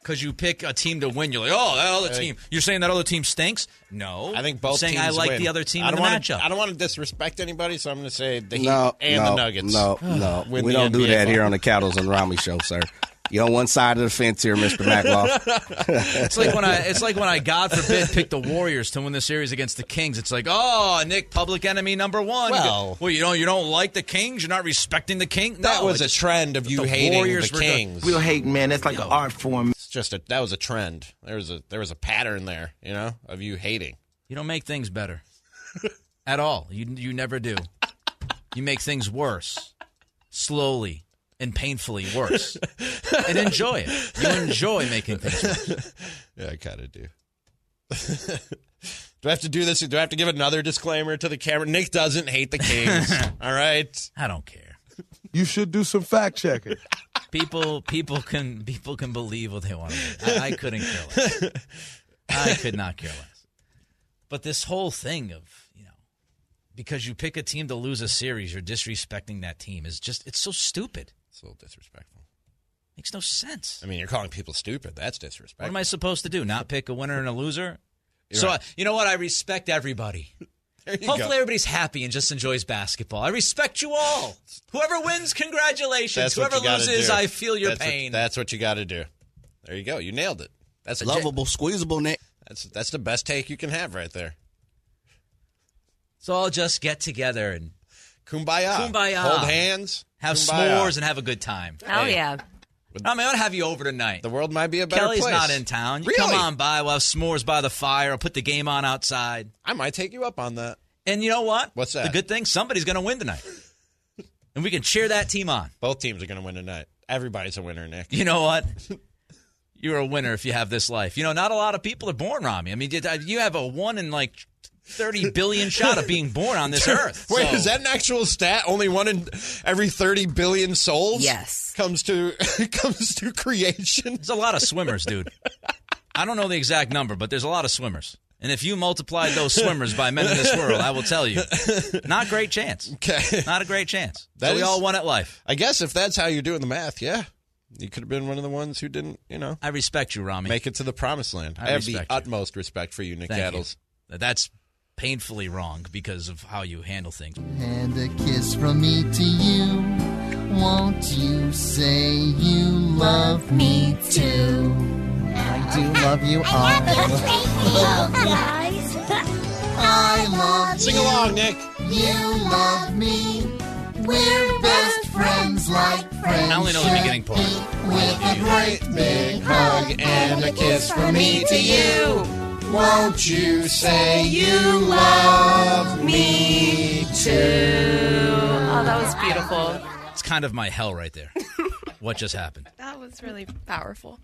[SPEAKER 2] Because you pick a team to win, you're like, oh, that other
[SPEAKER 1] I
[SPEAKER 2] team.
[SPEAKER 1] think-
[SPEAKER 2] You're saying that other team stinks? No,
[SPEAKER 1] I think both
[SPEAKER 2] I'm saying I like
[SPEAKER 1] win.
[SPEAKER 2] the other team
[SPEAKER 1] I
[SPEAKER 2] in
[SPEAKER 1] don't
[SPEAKER 2] the
[SPEAKER 1] wanna,
[SPEAKER 2] matchup.
[SPEAKER 1] I don't want to disrespect anybody, so I'm going to say the Heat
[SPEAKER 10] No,
[SPEAKER 1] and
[SPEAKER 10] no,
[SPEAKER 1] the Nuggets.
[SPEAKER 10] No, no,
[SPEAKER 1] win
[SPEAKER 10] we don't do
[SPEAKER 1] NBA
[SPEAKER 10] that here on the Cattles and Ramie show, sir. You're on one side of the fence here, Mister Macloff.
[SPEAKER 2] It's like when I it's like when I God forbid picked the Warriors to win the series against the Kings. It's like, oh, Nick, public enemy number one.
[SPEAKER 1] Well-
[SPEAKER 2] well, you don't you don't like the Kings. You're not respecting the King.
[SPEAKER 1] That was a trend of you
[SPEAKER 2] the
[SPEAKER 1] hating
[SPEAKER 2] Warriors
[SPEAKER 1] the
[SPEAKER 2] were good.
[SPEAKER 1] Kings.
[SPEAKER 11] Real hate, man. That's like an art form.
[SPEAKER 1] It's just a that was a trend. There was a there was a pattern there, you know, of you hating.
[SPEAKER 2] You don't make things better at all. You you never do. You make things worse, slowly and painfully worse, and enjoy it. You enjoy making things worse.
[SPEAKER 1] Yeah, I kind of do. do I have to do this? Do I have to give another disclaimer to the camera? Nick doesn't hate the Kings. all right.
[SPEAKER 2] I don't care.
[SPEAKER 12] You should do some fact checking.
[SPEAKER 2] People people can people can believe what they want to believe. I, I couldn't care less. I could not care less. But this whole thing of you know, because you pick a team to lose a series, you're disrespecting that team is just it's so stupid.
[SPEAKER 1] It's a little disrespectful.
[SPEAKER 2] Makes no sense.
[SPEAKER 1] I mean, you're calling people stupid. That's disrespectful.
[SPEAKER 2] What am I supposed to do? Not pick a winner and a loser?
[SPEAKER 1] You're
[SPEAKER 2] so
[SPEAKER 1] right.
[SPEAKER 2] I, you know what? I respect everybody.
[SPEAKER 1] There you
[SPEAKER 2] Hopefully,
[SPEAKER 1] go.
[SPEAKER 2] everybody's happy and just enjoys basketball. I respect you all. Whoever wins, congratulations.
[SPEAKER 1] That's
[SPEAKER 2] Whoever loses,
[SPEAKER 1] do.
[SPEAKER 2] I feel your
[SPEAKER 1] That's what-
[SPEAKER 2] pain.
[SPEAKER 1] that's what you got to do. There you go. You nailed it. That's a
[SPEAKER 10] Lovable, squeezable, Nick.
[SPEAKER 1] That's that's the best take you can have right there.
[SPEAKER 2] so I'll just get together and
[SPEAKER 1] Kumbaya.
[SPEAKER 2] Kumbaya.
[SPEAKER 1] Hold hands.
[SPEAKER 2] Have
[SPEAKER 1] Kumbaya.
[SPEAKER 2] s'mores and have a good time.
[SPEAKER 9] Oh
[SPEAKER 1] Hey.
[SPEAKER 9] yeah.
[SPEAKER 2] I mean, I'd have you over tonight.
[SPEAKER 1] The world might be a better place.
[SPEAKER 2] Kelly's
[SPEAKER 1] place.
[SPEAKER 2] not in town. You
[SPEAKER 1] Really?
[SPEAKER 2] come on by. We'll have s'mores by the fire. I'll put the game on outside.
[SPEAKER 1] I might take you up on that.
[SPEAKER 2] And you know what?
[SPEAKER 1] What's that?
[SPEAKER 2] The good thing, somebody's going to win tonight. and we can cheer that team on.
[SPEAKER 1] Both teams are going to win tonight. Everybody's a winner, Nick.
[SPEAKER 2] You know what? You're a winner if you have this life. You know, not a lot of people are born, Ramie. I mean, you- uh, you have a one in like 30 billion shot of being born on this earth.
[SPEAKER 1] Wait,
[SPEAKER 2] So-
[SPEAKER 1] is that an actual stat? Only one in every thirty billion souls.
[SPEAKER 9] Yes.
[SPEAKER 1] comes to comes to creation.
[SPEAKER 2] There's a lot of swimmers, dude. I don't know the exact number, but there's a lot of swimmers. And if you multiplied those swimmers by men in this world, I will tell you, not great chance.
[SPEAKER 1] Okay,
[SPEAKER 2] Not a great chance.
[SPEAKER 1] That
[SPEAKER 2] so we
[SPEAKER 1] is-
[SPEAKER 2] all won at life.
[SPEAKER 1] I guess if that's how you're doing the math, yeah, you could have been one of the ones who didn't, you know,
[SPEAKER 2] I respect you, Ramie.
[SPEAKER 1] make it to the promised land.
[SPEAKER 2] I
[SPEAKER 1] I, have the
[SPEAKER 2] you.
[SPEAKER 1] utmost respect for you, Nick
[SPEAKER 2] Thank
[SPEAKER 1] Cattles.
[SPEAKER 2] you. That's painfully wrong because of how you handle things.
[SPEAKER 13] And a kiss from me to you. Won't you say you love me too? I do love you all. I love
[SPEAKER 1] Sing
[SPEAKER 13] you.
[SPEAKER 1] along, Nick.
[SPEAKER 13] You love me. We're best friends like friends.
[SPEAKER 2] I only know the beginning part.
[SPEAKER 13] With a great big hug
[SPEAKER 1] and a kiss
[SPEAKER 13] from me to you. Won't you say you love me too?
[SPEAKER 9] Oh, that was beautiful.
[SPEAKER 2] It's kind of my hell right there. what just happened?
[SPEAKER 9] That was really powerful.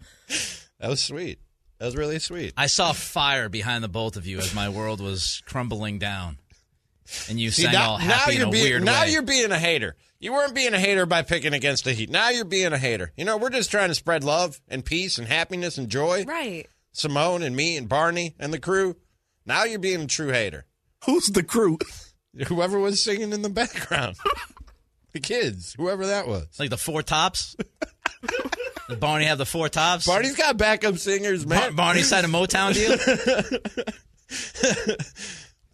[SPEAKER 1] That was sweet. That was really sweet.
[SPEAKER 2] I saw fire behind the both of you as my world was crumbling down. And you
[SPEAKER 1] See,
[SPEAKER 2] sang
[SPEAKER 1] now,
[SPEAKER 2] all happy in
[SPEAKER 1] you're
[SPEAKER 2] a
[SPEAKER 1] being
[SPEAKER 2] weird
[SPEAKER 1] now
[SPEAKER 2] way.
[SPEAKER 1] you're being a hater. You weren't being a hater by picking against the Heat. Now you're being a hater. You know, we're just trying to spread love and peace and happiness and joy.
[SPEAKER 9] Right.
[SPEAKER 1] Simone and me and Barney and the crew. Now you're being a true hater.
[SPEAKER 10] Who's the crew?
[SPEAKER 1] Whoever was singing in the background. the kids, whoever that was.
[SPEAKER 2] like the four tops. Does Barney have the four tops?
[SPEAKER 1] Barney's got backup singers,
[SPEAKER 2] Bar-
[SPEAKER 1] man.
[SPEAKER 2] Barney signed a Motown deal.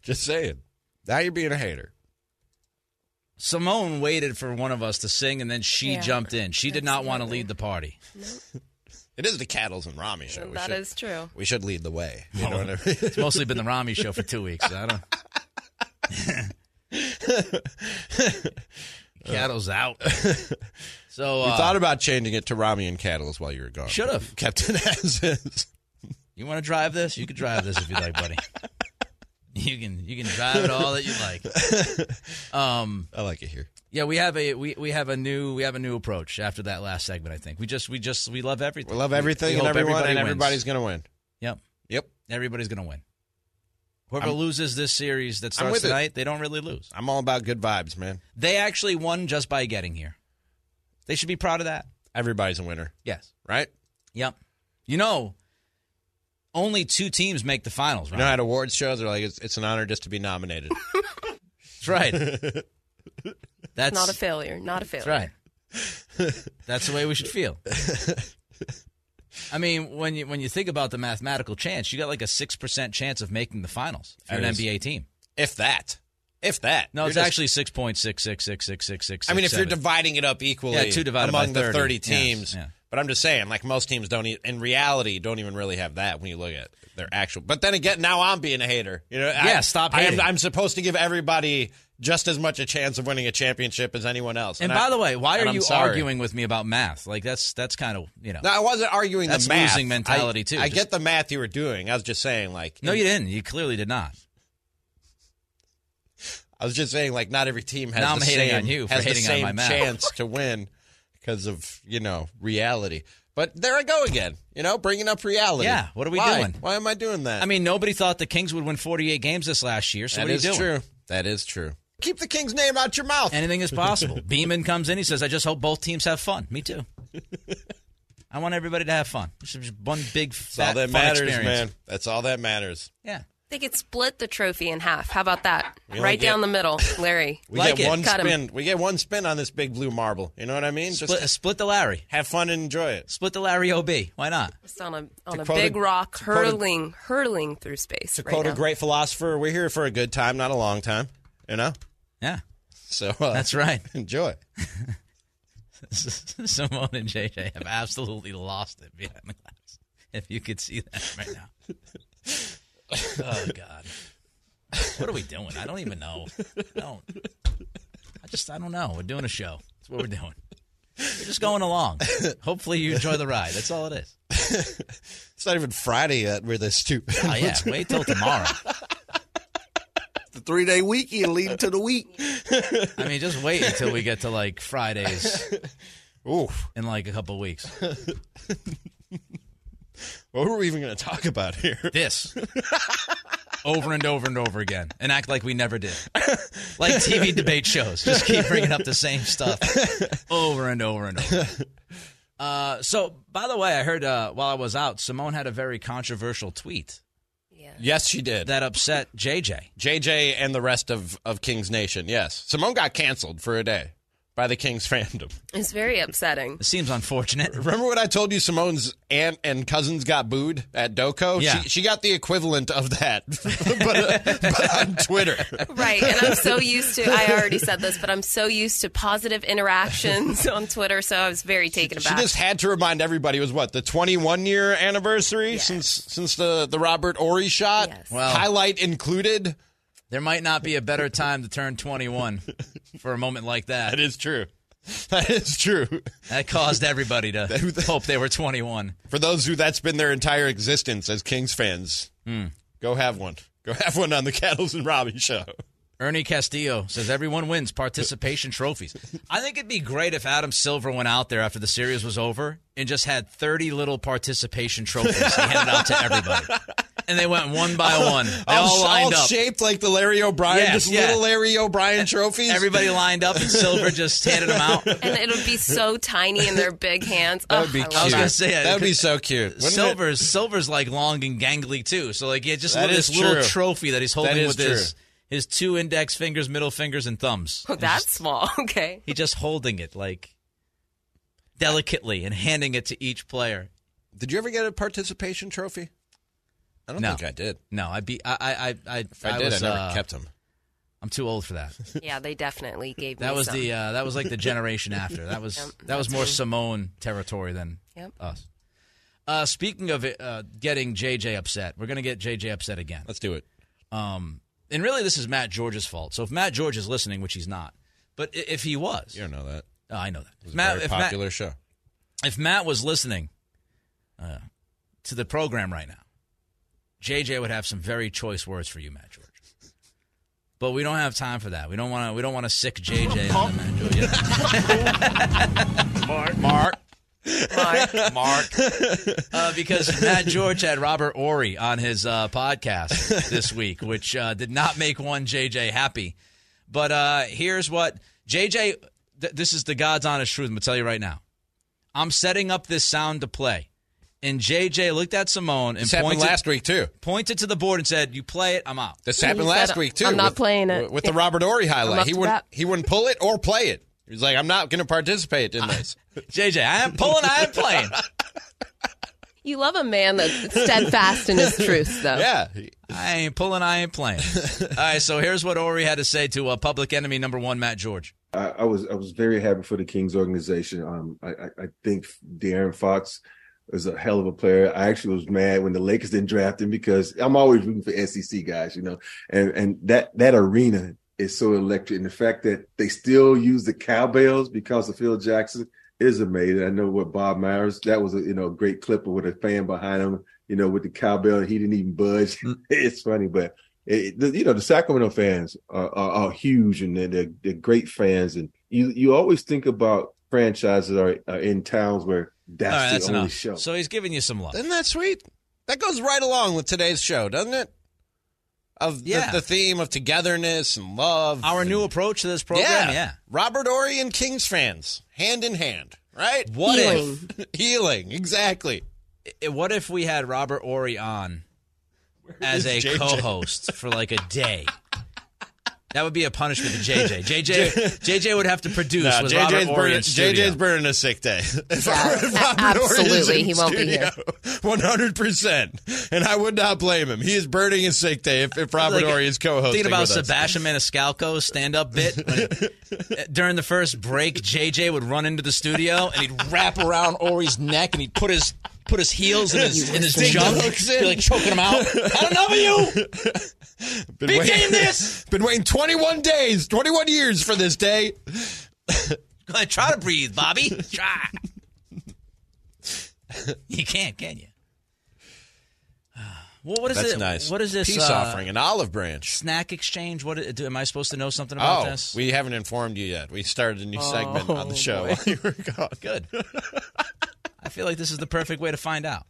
[SPEAKER 1] Just saying. Now you're being a hater.
[SPEAKER 2] Simone waited for one of us to sing, and then she
[SPEAKER 9] Yeah.
[SPEAKER 2] jumped in. She did not want to lead the party.
[SPEAKER 1] It is the Cattles and Ramie show. We
[SPEAKER 9] That
[SPEAKER 1] should,
[SPEAKER 9] is true.
[SPEAKER 1] We should lead the way. You know what I mean?
[SPEAKER 2] It's mostly been the Ramie show for two weeks. I don't. Cattle's out. So
[SPEAKER 1] we
[SPEAKER 2] uh,
[SPEAKER 1] thought about changing it to Ramie and Cattles while you were gone.
[SPEAKER 2] Should've.
[SPEAKER 1] Kept it as is.
[SPEAKER 2] you want to drive this? You can drive this if you like, buddy. You can you can drive it all that you like. Um,
[SPEAKER 1] I like it here.
[SPEAKER 2] Yeah, we have a we, we have a new we have a new approach after that last segment. I think we just we just we love everything.
[SPEAKER 1] We love everything
[SPEAKER 2] we
[SPEAKER 1] and
[SPEAKER 2] hope
[SPEAKER 1] everyone,
[SPEAKER 2] everybody
[SPEAKER 1] and
[SPEAKER 2] wins.
[SPEAKER 1] everybody's going to win.
[SPEAKER 2] Yep,
[SPEAKER 1] Yep.
[SPEAKER 2] everybody's gonna win. Whoever
[SPEAKER 1] I'm-
[SPEAKER 2] loses this series that starts
[SPEAKER 1] with it.
[SPEAKER 2] tonight, they don't really lose.
[SPEAKER 1] I'm all about good vibes, man.
[SPEAKER 2] They actually won just by getting here. They should be proud of that.
[SPEAKER 1] Everybody's a winner,
[SPEAKER 2] Yes.
[SPEAKER 1] right?
[SPEAKER 2] Yep. You know, only two teams make the finals, Right?
[SPEAKER 1] You know, at awards shows, they're like, it's, it's an honor just to be nominated.
[SPEAKER 2] That's right. That's
[SPEAKER 9] Not a failure. Not a failure.
[SPEAKER 2] That's right. That's the way we should feel. I mean, when you when you think about the mathematical chance, you got like a six percent chance of making the finals for an NBA team.
[SPEAKER 1] if that. If that.
[SPEAKER 2] No, it's
[SPEAKER 1] just-
[SPEAKER 2] actually six point six six six six six six.
[SPEAKER 1] I mean, if you're dividing it up equally
[SPEAKER 2] Yeah, two divided by
[SPEAKER 1] among the
[SPEAKER 2] 30.
[SPEAKER 1] 30
[SPEAKER 2] Yes,
[SPEAKER 1] teams.
[SPEAKER 2] yeah.
[SPEAKER 1] But I'm just saying, like, most teams don't, e- in reality, don't even really have that when you look at their actual. But then again, now I'm being a hater. You know,
[SPEAKER 2] Yeah,
[SPEAKER 1] I,
[SPEAKER 2] stop
[SPEAKER 1] I am. I'm supposed to give everybody just as much a chance of winning a championship as anyone else.
[SPEAKER 2] And
[SPEAKER 1] I-
[SPEAKER 2] by the way, why are
[SPEAKER 1] I'm
[SPEAKER 2] you
[SPEAKER 1] sorry.
[SPEAKER 2] arguing with me about math? Like that's that's kind of you know.
[SPEAKER 1] No, I wasn't arguing
[SPEAKER 2] That's
[SPEAKER 1] the math.
[SPEAKER 2] losing mentality,
[SPEAKER 1] I-
[SPEAKER 2] too.
[SPEAKER 1] I
[SPEAKER 2] Just-
[SPEAKER 1] get the math you were doing. I was just saying, like,
[SPEAKER 2] No, you didn't. You clearly did not.
[SPEAKER 1] I was just saying, like, not every team has
[SPEAKER 2] Now
[SPEAKER 1] the same,
[SPEAKER 2] on you
[SPEAKER 1] has the same chance to win because of you know reality. But there I go again. You know, bringing up reality.
[SPEAKER 2] Yeah, what are we
[SPEAKER 1] Why?
[SPEAKER 2] doing?
[SPEAKER 1] Why am I doing that?
[SPEAKER 2] I mean, nobody thought the Kings would win 48 games this last year. So
[SPEAKER 1] that
[SPEAKER 2] what are you doing?
[SPEAKER 1] true. That is true. Keep the King's name out your mouth.
[SPEAKER 2] Anything is possible. Beeman comes in. He says, "I just hope both teams have fun." Me too. I want everybody to have fun. It's just one big
[SPEAKER 1] That's all that
[SPEAKER 2] fun
[SPEAKER 1] matters,
[SPEAKER 2] experience.
[SPEAKER 1] man. That's all that matters.
[SPEAKER 2] Yeah.
[SPEAKER 9] They could split the trophy in half. How about that? Right
[SPEAKER 1] get-
[SPEAKER 9] down the middle, Larry.
[SPEAKER 1] We
[SPEAKER 2] Like
[SPEAKER 1] get
[SPEAKER 2] it.
[SPEAKER 1] one
[SPEAKER 9] Cut 'em.
[SPEAKER 1] spin. We get one spin on this big blue marble. You know what I mean?
[SPEAKER 2] Split,
[SPEAKER 1] Just
[SPEAKER 2] split the Larry.
[SPEAKER 1] have fun and enjoy it.
[SPEAKER 2] Split the Larry OB. Why not?
[SPEAKER 9] Just on a on
[SPEAKER 1] To
[SPEAKER 9] a
[SPEAKER 1] quote a-
[SPEAKER 9] big rock,
[SPEAKER 1] to quote a-
[SPEAKER 9] hurtling, hurtling through space.
[SPEAKER 1] To
[SPEAKER 9] right
[SPEAKER 1] quote
[SPEAKER 9] now.
[SPEAKER 1] a great philosopher, we're here for a good time, not a long time. You know.
[SPEAKER 2] Yeah.
[SPEAKER 1] So uh,
[SPEAKER 2] That's right.
[SPEAKER 1] Enjoy.
[SPEAKER 2] Simone and JJ have absolutely lost it behind the glass. If you could see that right now. Oh God. What are we doing? I don't even know. I don't. I just I don't know. We're doing a show. That's what we're doing. We're just going along. Hopefully you enjoy the ride. That's all it is.
[SPEAKER 1] It's not even Friday yet. We're this stupid.
[SPEAKER 2] Oh yeah. Wait till tomorrow.
[SPEAKER 10] The three day weekend leading to the week.
[SPEAKER 2] I mean, just wait until we get to like Fridays
[SPEAKER 1] Oof.
[SPEAKER 2] in like a couple weeks.
[SPEAKER 1] What were we even going to talk about here?
[SPEAKER 2] This. Over and over and over again, and act like we never did. Like TV debate shows, just keep bringing up the same stuff over and over and over. Uh, so, by the way, I heard uh, while I was out, Simone had a very controversial tweet
[SPEAKER 1] Yes, she did.
[SPEAKER 2] that upset JJ.
[SPEAKER 1] JJ and the rest of, of King's Nation. Yes. Simone got canceled for a day by the King's fandom.
[SPEAKER 9] It's very upsetting.
[SPEAKER 2] It seems unfortunate.
[SPEAKER 1] Remember what I told you Simone's aunt and cousins got booed at Doco?
[SPEAKER 2] Yeah.
[SPEAKER 1] She, she got the equivalent of that, but, uh, but on Twitter.
[SPEAKER 9] Right, and I'm so used to. I already said this, but I'm so used to positive interactions on Twitter, so I was very taken aback.
[SPEAKER 1] She just had to remind everybody it was what the 21 year anniversary since since the the Robert Horry shot.
[SPEAKER 9] Yes.
[SPEAKER 2] Well-
[SPEAKER 1] Highlight included.
[SPEAKER 2] There might not be a better time to turn 21 for a moment like that.
[SPEAKER 1] That is true. That is true.
[SPEAKER 2] That caused everybody to hope they were 21.
[SPEAKER 1] For those who that's been their entire existence as Kings fans,
[SPEAKER 2] Hmm.
[SPEAKER 1] go have one. Go have one on the Cattles and Ramie show.
[SPEAKER 2] Ernie Castillo says everyone wins participation trophies. I think it'd be great if Adam Silver went out there after the series was over and just had 30 little participation trophies he handed out to everybody. And they went one by one. They all lined up.
[SPEAKER 1] shaped like the Larry O'Brien,
[SPEAKER 2] Yes,
[SPEAKER 1] just
[SPEAKER 2] yeah.
[SPEAKER 1] little Larry O'Brien trophies.
[SPEAKER 2] Everybody lined up and Silver just handed them out.
[SPEAKER 9] and it would be so tiny in their big hands.
[SPEAKER 1] That
[SPEAKER 9] Oh,
[SPEAKER 1] would be
[SPEAKER 9] I
[SPEAKER 1] cute.
[SPEAKER 2] I was
[SPEAKER 9] that.
[SPEAKER 2] gonna say
[SPEAKER 1] that would be so cute. Wouldn't it?
[SPEAKER 2] Silver's Silver's like long and gangly too. So like yeah, just
[SPEAKER 1] That
[SPEAKER 2] this
[SPEAKER 1] is
[SPEAKER 2] little
[SPEAKER 1] true.
[SPEAKER 2] trophy that he's holding
[SPEAKER 1] That is
[SPEAKER 2] with his his two index fingers, middle fingers, and thumbs.
[SPEAKER 9] Oh, that's small. Okay.
[SPEAKER 2] He just holding it like delicately and handing it to each player.
[SPEAKER 1] Did you ever get a participation trophy? I don't
[SPEAKER 2] No.
[SPEAKER 1] think I did.
[SPEAKER 2] No, I be I I I I,
[SPEAKER 1] If I, did,
[SPEAKER 2] was,
[SPEAKER 1] I never
[SPEAKER 2] uh,
[SPEAKER 1] kept them.
[SPEAKER 2] I'm too old for that.
[SPEAKER 9] Yeah, they definitely gave me
[SPEAKER 2] That was
[SPEAKER 9] some.
[SPEAKER 2] the uh, that was like the generation after. That was
[SPEAKER 9] Yep,
[SPEAKER 2] that was more
[SPEAKER 9] me.
[SPEAKER 2] Simone territory than
[SPEAKER 9] Yep.
[SPEAKER 2] us. Uh, speaking of it, uh, getting JJ upset, we're gonna get JJ upset again.
[SPEAKER 1] Let's do it.
[SPEAKER 2] Um, and really, this is Matt George's fault. So if Matt George is listening, which he's not, but if he was,
[SPEAKER 1] You don't know that.
[SPEAKER 2] oh, I know that.
[SPEAKER 1] It was a
[SPEAKER 2] Matt,
[SPEAKER 1] very
[SPEAKER 2] if
[SPEAKER 1] popular
[SPEAKER 2] Matt,
[SPEAKER 1] show.
[SPEAKER 2] if Matt was listening uh, to the program right now, JJ would have some very choice words for you, Matt George. but we don't have time for that. We don't want to. We don't want to sic JJ on the man. Mark, Mark, Mark, Mark. Uh, because Matt George had Robert Horry on his uh, podcast this week, which uh, did not make one JJ happy. But uh, here's what JJ. Th- this is the God's honest truth. I'm gonna tell you right now. I'm setting up this sound to play. And JJ looked at Simone and
[SPEAKER 1] This happened
[SPEAKER 2] pointed,
[SPEAKER 1] last week too.
[SPEAKER 2] pointed to the board and said, "You play it, I'm out."
[SPEAKER 1] This
[SPEAKER 9] He
[SPEAKER 1] happened
[SPEAKER 9] said,
[SPEAKER 1] last week too.
[SPEAKER 9] "I'm not
[SPEAKER 1] with-
[SPEAKER 9] playing it."
[SPEAKER 1] with the Robert Horry highlight. He wouldn't.
[SPEAKER 9] bat.
[SPEAKER 1] He wouldn't pull it or play it. He was like, "I'm not going to participate in this."
[SPEAKER 2] JJ, I am pulling, I am playing.
[SPEAKER 9] You love a man that's steadfast in his truth, though.
[SPEAKER 1] yeah,
[SPEAKER 2] I ain't pulling, I ain't playing. All right, so here's what Horry had to say to uh, public enemy number one, Matt George.
[SPEAKER 14] I, I was I was very happy for the Kings organization. Um, I, I, I think De'Aaron Fox is a hell of a player. I actually was mad when the Lakers didn't draft him because I'm always rooting for SEC guys, you know, and and that that arena is so electric, and the fact that they still use the cowbells because of Phil Jackson is amazing. I know what Bob Myers that was a you know great clipper with a fan behind him, you know, with the cowbell, and he didn't even budge. Mm. it's funny, but it, the, you know the Sacramento fans are, are, are huge and they're, they're, they're great fans, and you you always think about franchises are, are in towns where that's
[SPEAKER 2] All right,
[SPEAKER 14] the
[SPEAKER 2] that's
[SPEAKER 14] only
[SPEAKER 2] enough.
[SPEAKER 14] show.
[SPEAKER 2] So he's giving you some love.
[SPEAKER 1] Isn't that sweet? That goes right along with today's show, doesn't it? Of
[SPEAKER 2] Yeah.
[SPEAKER 1] the, the theme of togetherness and love.
[SPEAKER 2] Our new approach to this program, yeah. yeah.
[SPEAKER 1] Robert Horry and Kings fans, hand in hand, right?
[SPEAKER 2] What
[SPEAKER 9] Healing.
[SPEAKER 2] if?
[SPEAKER 1] Healing, exactly.
[SPEAKER 2] What if we had Robert Horry on as a
[SPEAKER 1] JJ?
[SPEAKER 2] co-host for like a day? That would be a punishment to JJ. JJ, JJ would have to produce
[SPEAKER 1] Nah,
[SPEAKER 2] with
[SPEAKER 1] JJ's, burning,
[SPEAKER 2] in.
[SPEAKER 1] JJ's burning a sick day. If
[SPEAKER 9] Yeah,
[SPEAKER 1] Robert
[SPEAKER 9] a-
[SPEAKER 1] Horry is
[SPEAKER 9] absolutely. He won't be here.
[SPEAKER 1] One hundred percent, and I would not blame him. He is burning a sick day if, if Robert
[SPEAKER 2] Like,
[SPEAKER 1] Horry is co-hosting.
[SPEAKER 2] Thinking about
[SPEAKER 1] with us.
[SPEAKER 2] Sebastian Maniscalco's stand-up bit when- during the first break, JJ would run into the studio and he'd wrap around Horry's neck and he'd put his put his heels in his in his junk,
[SPEAKER 1] in.
[SPEAKER 2] like choking him out. I don't of you.
[SPEAKER 1] Been
[SPEAKER 2] Begin
[SPEAKER 1] waiting-
[SPEAKER 2] this.
[SPEAKER 1] Been waiting 21 days, 21 years for this day.
[SPEAKER 2] Go ahead, try to breathe, Bobby. Try. you can't, can you? Well, what is
[SPEAKER 1] That's
[SPEAKER 2] it?
[SPEAKER 1] nice.
[SPEAKER 2] What is this?
[SPEAKER 1] Peace
[SPEAKER 2] uh,
[SPEAKER 1] offering, an olive branch.
[SPEAKER 2] Snack exchange. What do, am I supposed to know something about
[SPEAKER 1] Oh,
[SPEAKER 2] this?
[SPEAKER 1] we haven't informed you yet. We started a new segment on the show while you were gone.
[SPEAKER 2] Good. I feel like this is the perfect way to find out.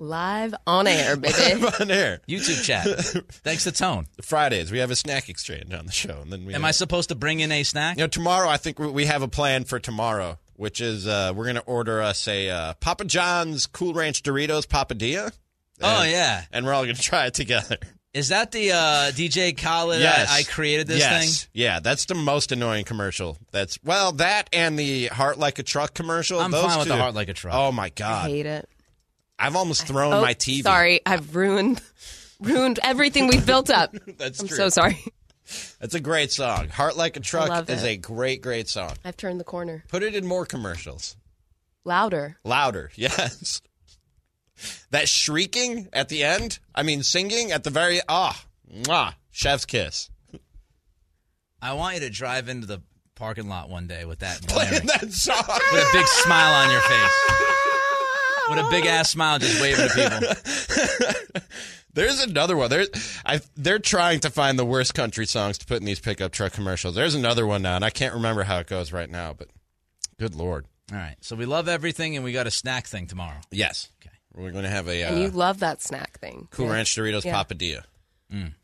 [SPEAKER 9] Live on air, baby.
[SPEAKER 1] on air.
[SPEAKER 2] YouTube chat. Thanks to Tone.
[SPEAKER 1] Fridays, we have a snack exchange on the show. and then we
[SPEAKER 2] Am I supposed to bring in a snack?
[SPEAKER 1] You know, tomorrow, I think we- we have a plan for tomorrow, which is uh, we're going to order us a uh, Papa John's Cool Ranch Doritos Papadilla.
[SPEAKER 2] Oh, yeah.
[SPEAKER 1] And we're all going to try it together.
[SPEAKER 2] Is that the uh, DJ Khaled?
[SPEAKER 1] Yes.
[SPEAKER 2] I, I created this
[SPEAKER 1] yes.
[SPEAKER 2] thing.
[SPEAKER 1] Yeah, that's the most annoying commercial. That's well, that and the Heart Like a Truck commercial.
[SPEAKER 2] I'm
[SPEAKER 1] those
[SPEAKER 2] fine with
[SPEAKER 1] two-
[SPEAKER 2] the Heart Like a Truck.
[SPEAKER 1] Oh my god, I
[SPEAKER 9] hate it.
[SPEAKER 1] I've almost thrown
[SPEAKER 9] Oh,
[SPEAKER 1] my TV.
[SPEAKER 9] sorry. I've ruined ruined everything we've built up.
[SPEAKER 1] That's
[SPEAKER 9] I'm
[SPEAKER 1] true.
[SPEAKER 9] so sorry.
[SPEAKER 1] That's a great song. Heart Like a Truck is a great, great song.
[SPEAKER 9] I've turned the corner.
[SPEAKER 1] Put it in more commercials.
[SPEAKER 9] Louder.
[SPEAKER 1] Louder, yes. That shrieking at the end. I mean, singing at the very ah, mwah, chef's kiss.
[SPEAKER 2] I want you to drive into the parking lot one day with that
[SPEAKER 1] Playing
[SPEAKER 2] blaring.
[SPEAKER 1] that song.
[SPEAKER 2] with a big smile on your face. With a big ass smile, just waving to people.
[SPEAKER 1] There's another one. There's, I, they're trying to find the worst country songs to put in these pickup truck commercials. There's another one now, and I can't remember how it goes right now, but good lord.
[SPEAKER 2] All right, so we love everything, and we got a snack thing tomorrow.
[SPEAKER 1] Yes.
[SPEAKER 2] Okay.
[SPEAKER 1] We're going to have a
[SPEAKER 9] And you
[SPEAKER 1] uh,
[SPEAKER 9] love that snack thing.
[SPEAKER 1] Cool
[SPEAKER 9] Yeah.
[SPEAKER 1] Ranch Doritos
[SPEAKER 9] Yeah.
[SPEAKER 1] Papadilla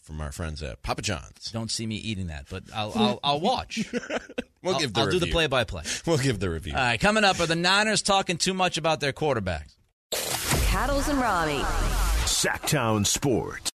[SPEAKER 1] from our friends at Papa John's.
[SPEAKER 2] Don't see me eating that, but I'll I'll, I'll watch.
[SPEAKER 1] We'll
[SPEAKER 2] I'll,
[SPEAKER 1] give the
[SPEAKER 2] I'll do the play by play.
[SPEAKER 1] We'll give the review.
[SPEAKER 2] All right, coming up are the Niners talking too much about their quarterbacks.
[SPEAKER 7] Cattles and Ramie.
[SPEAKER 6] Sacktown Sports.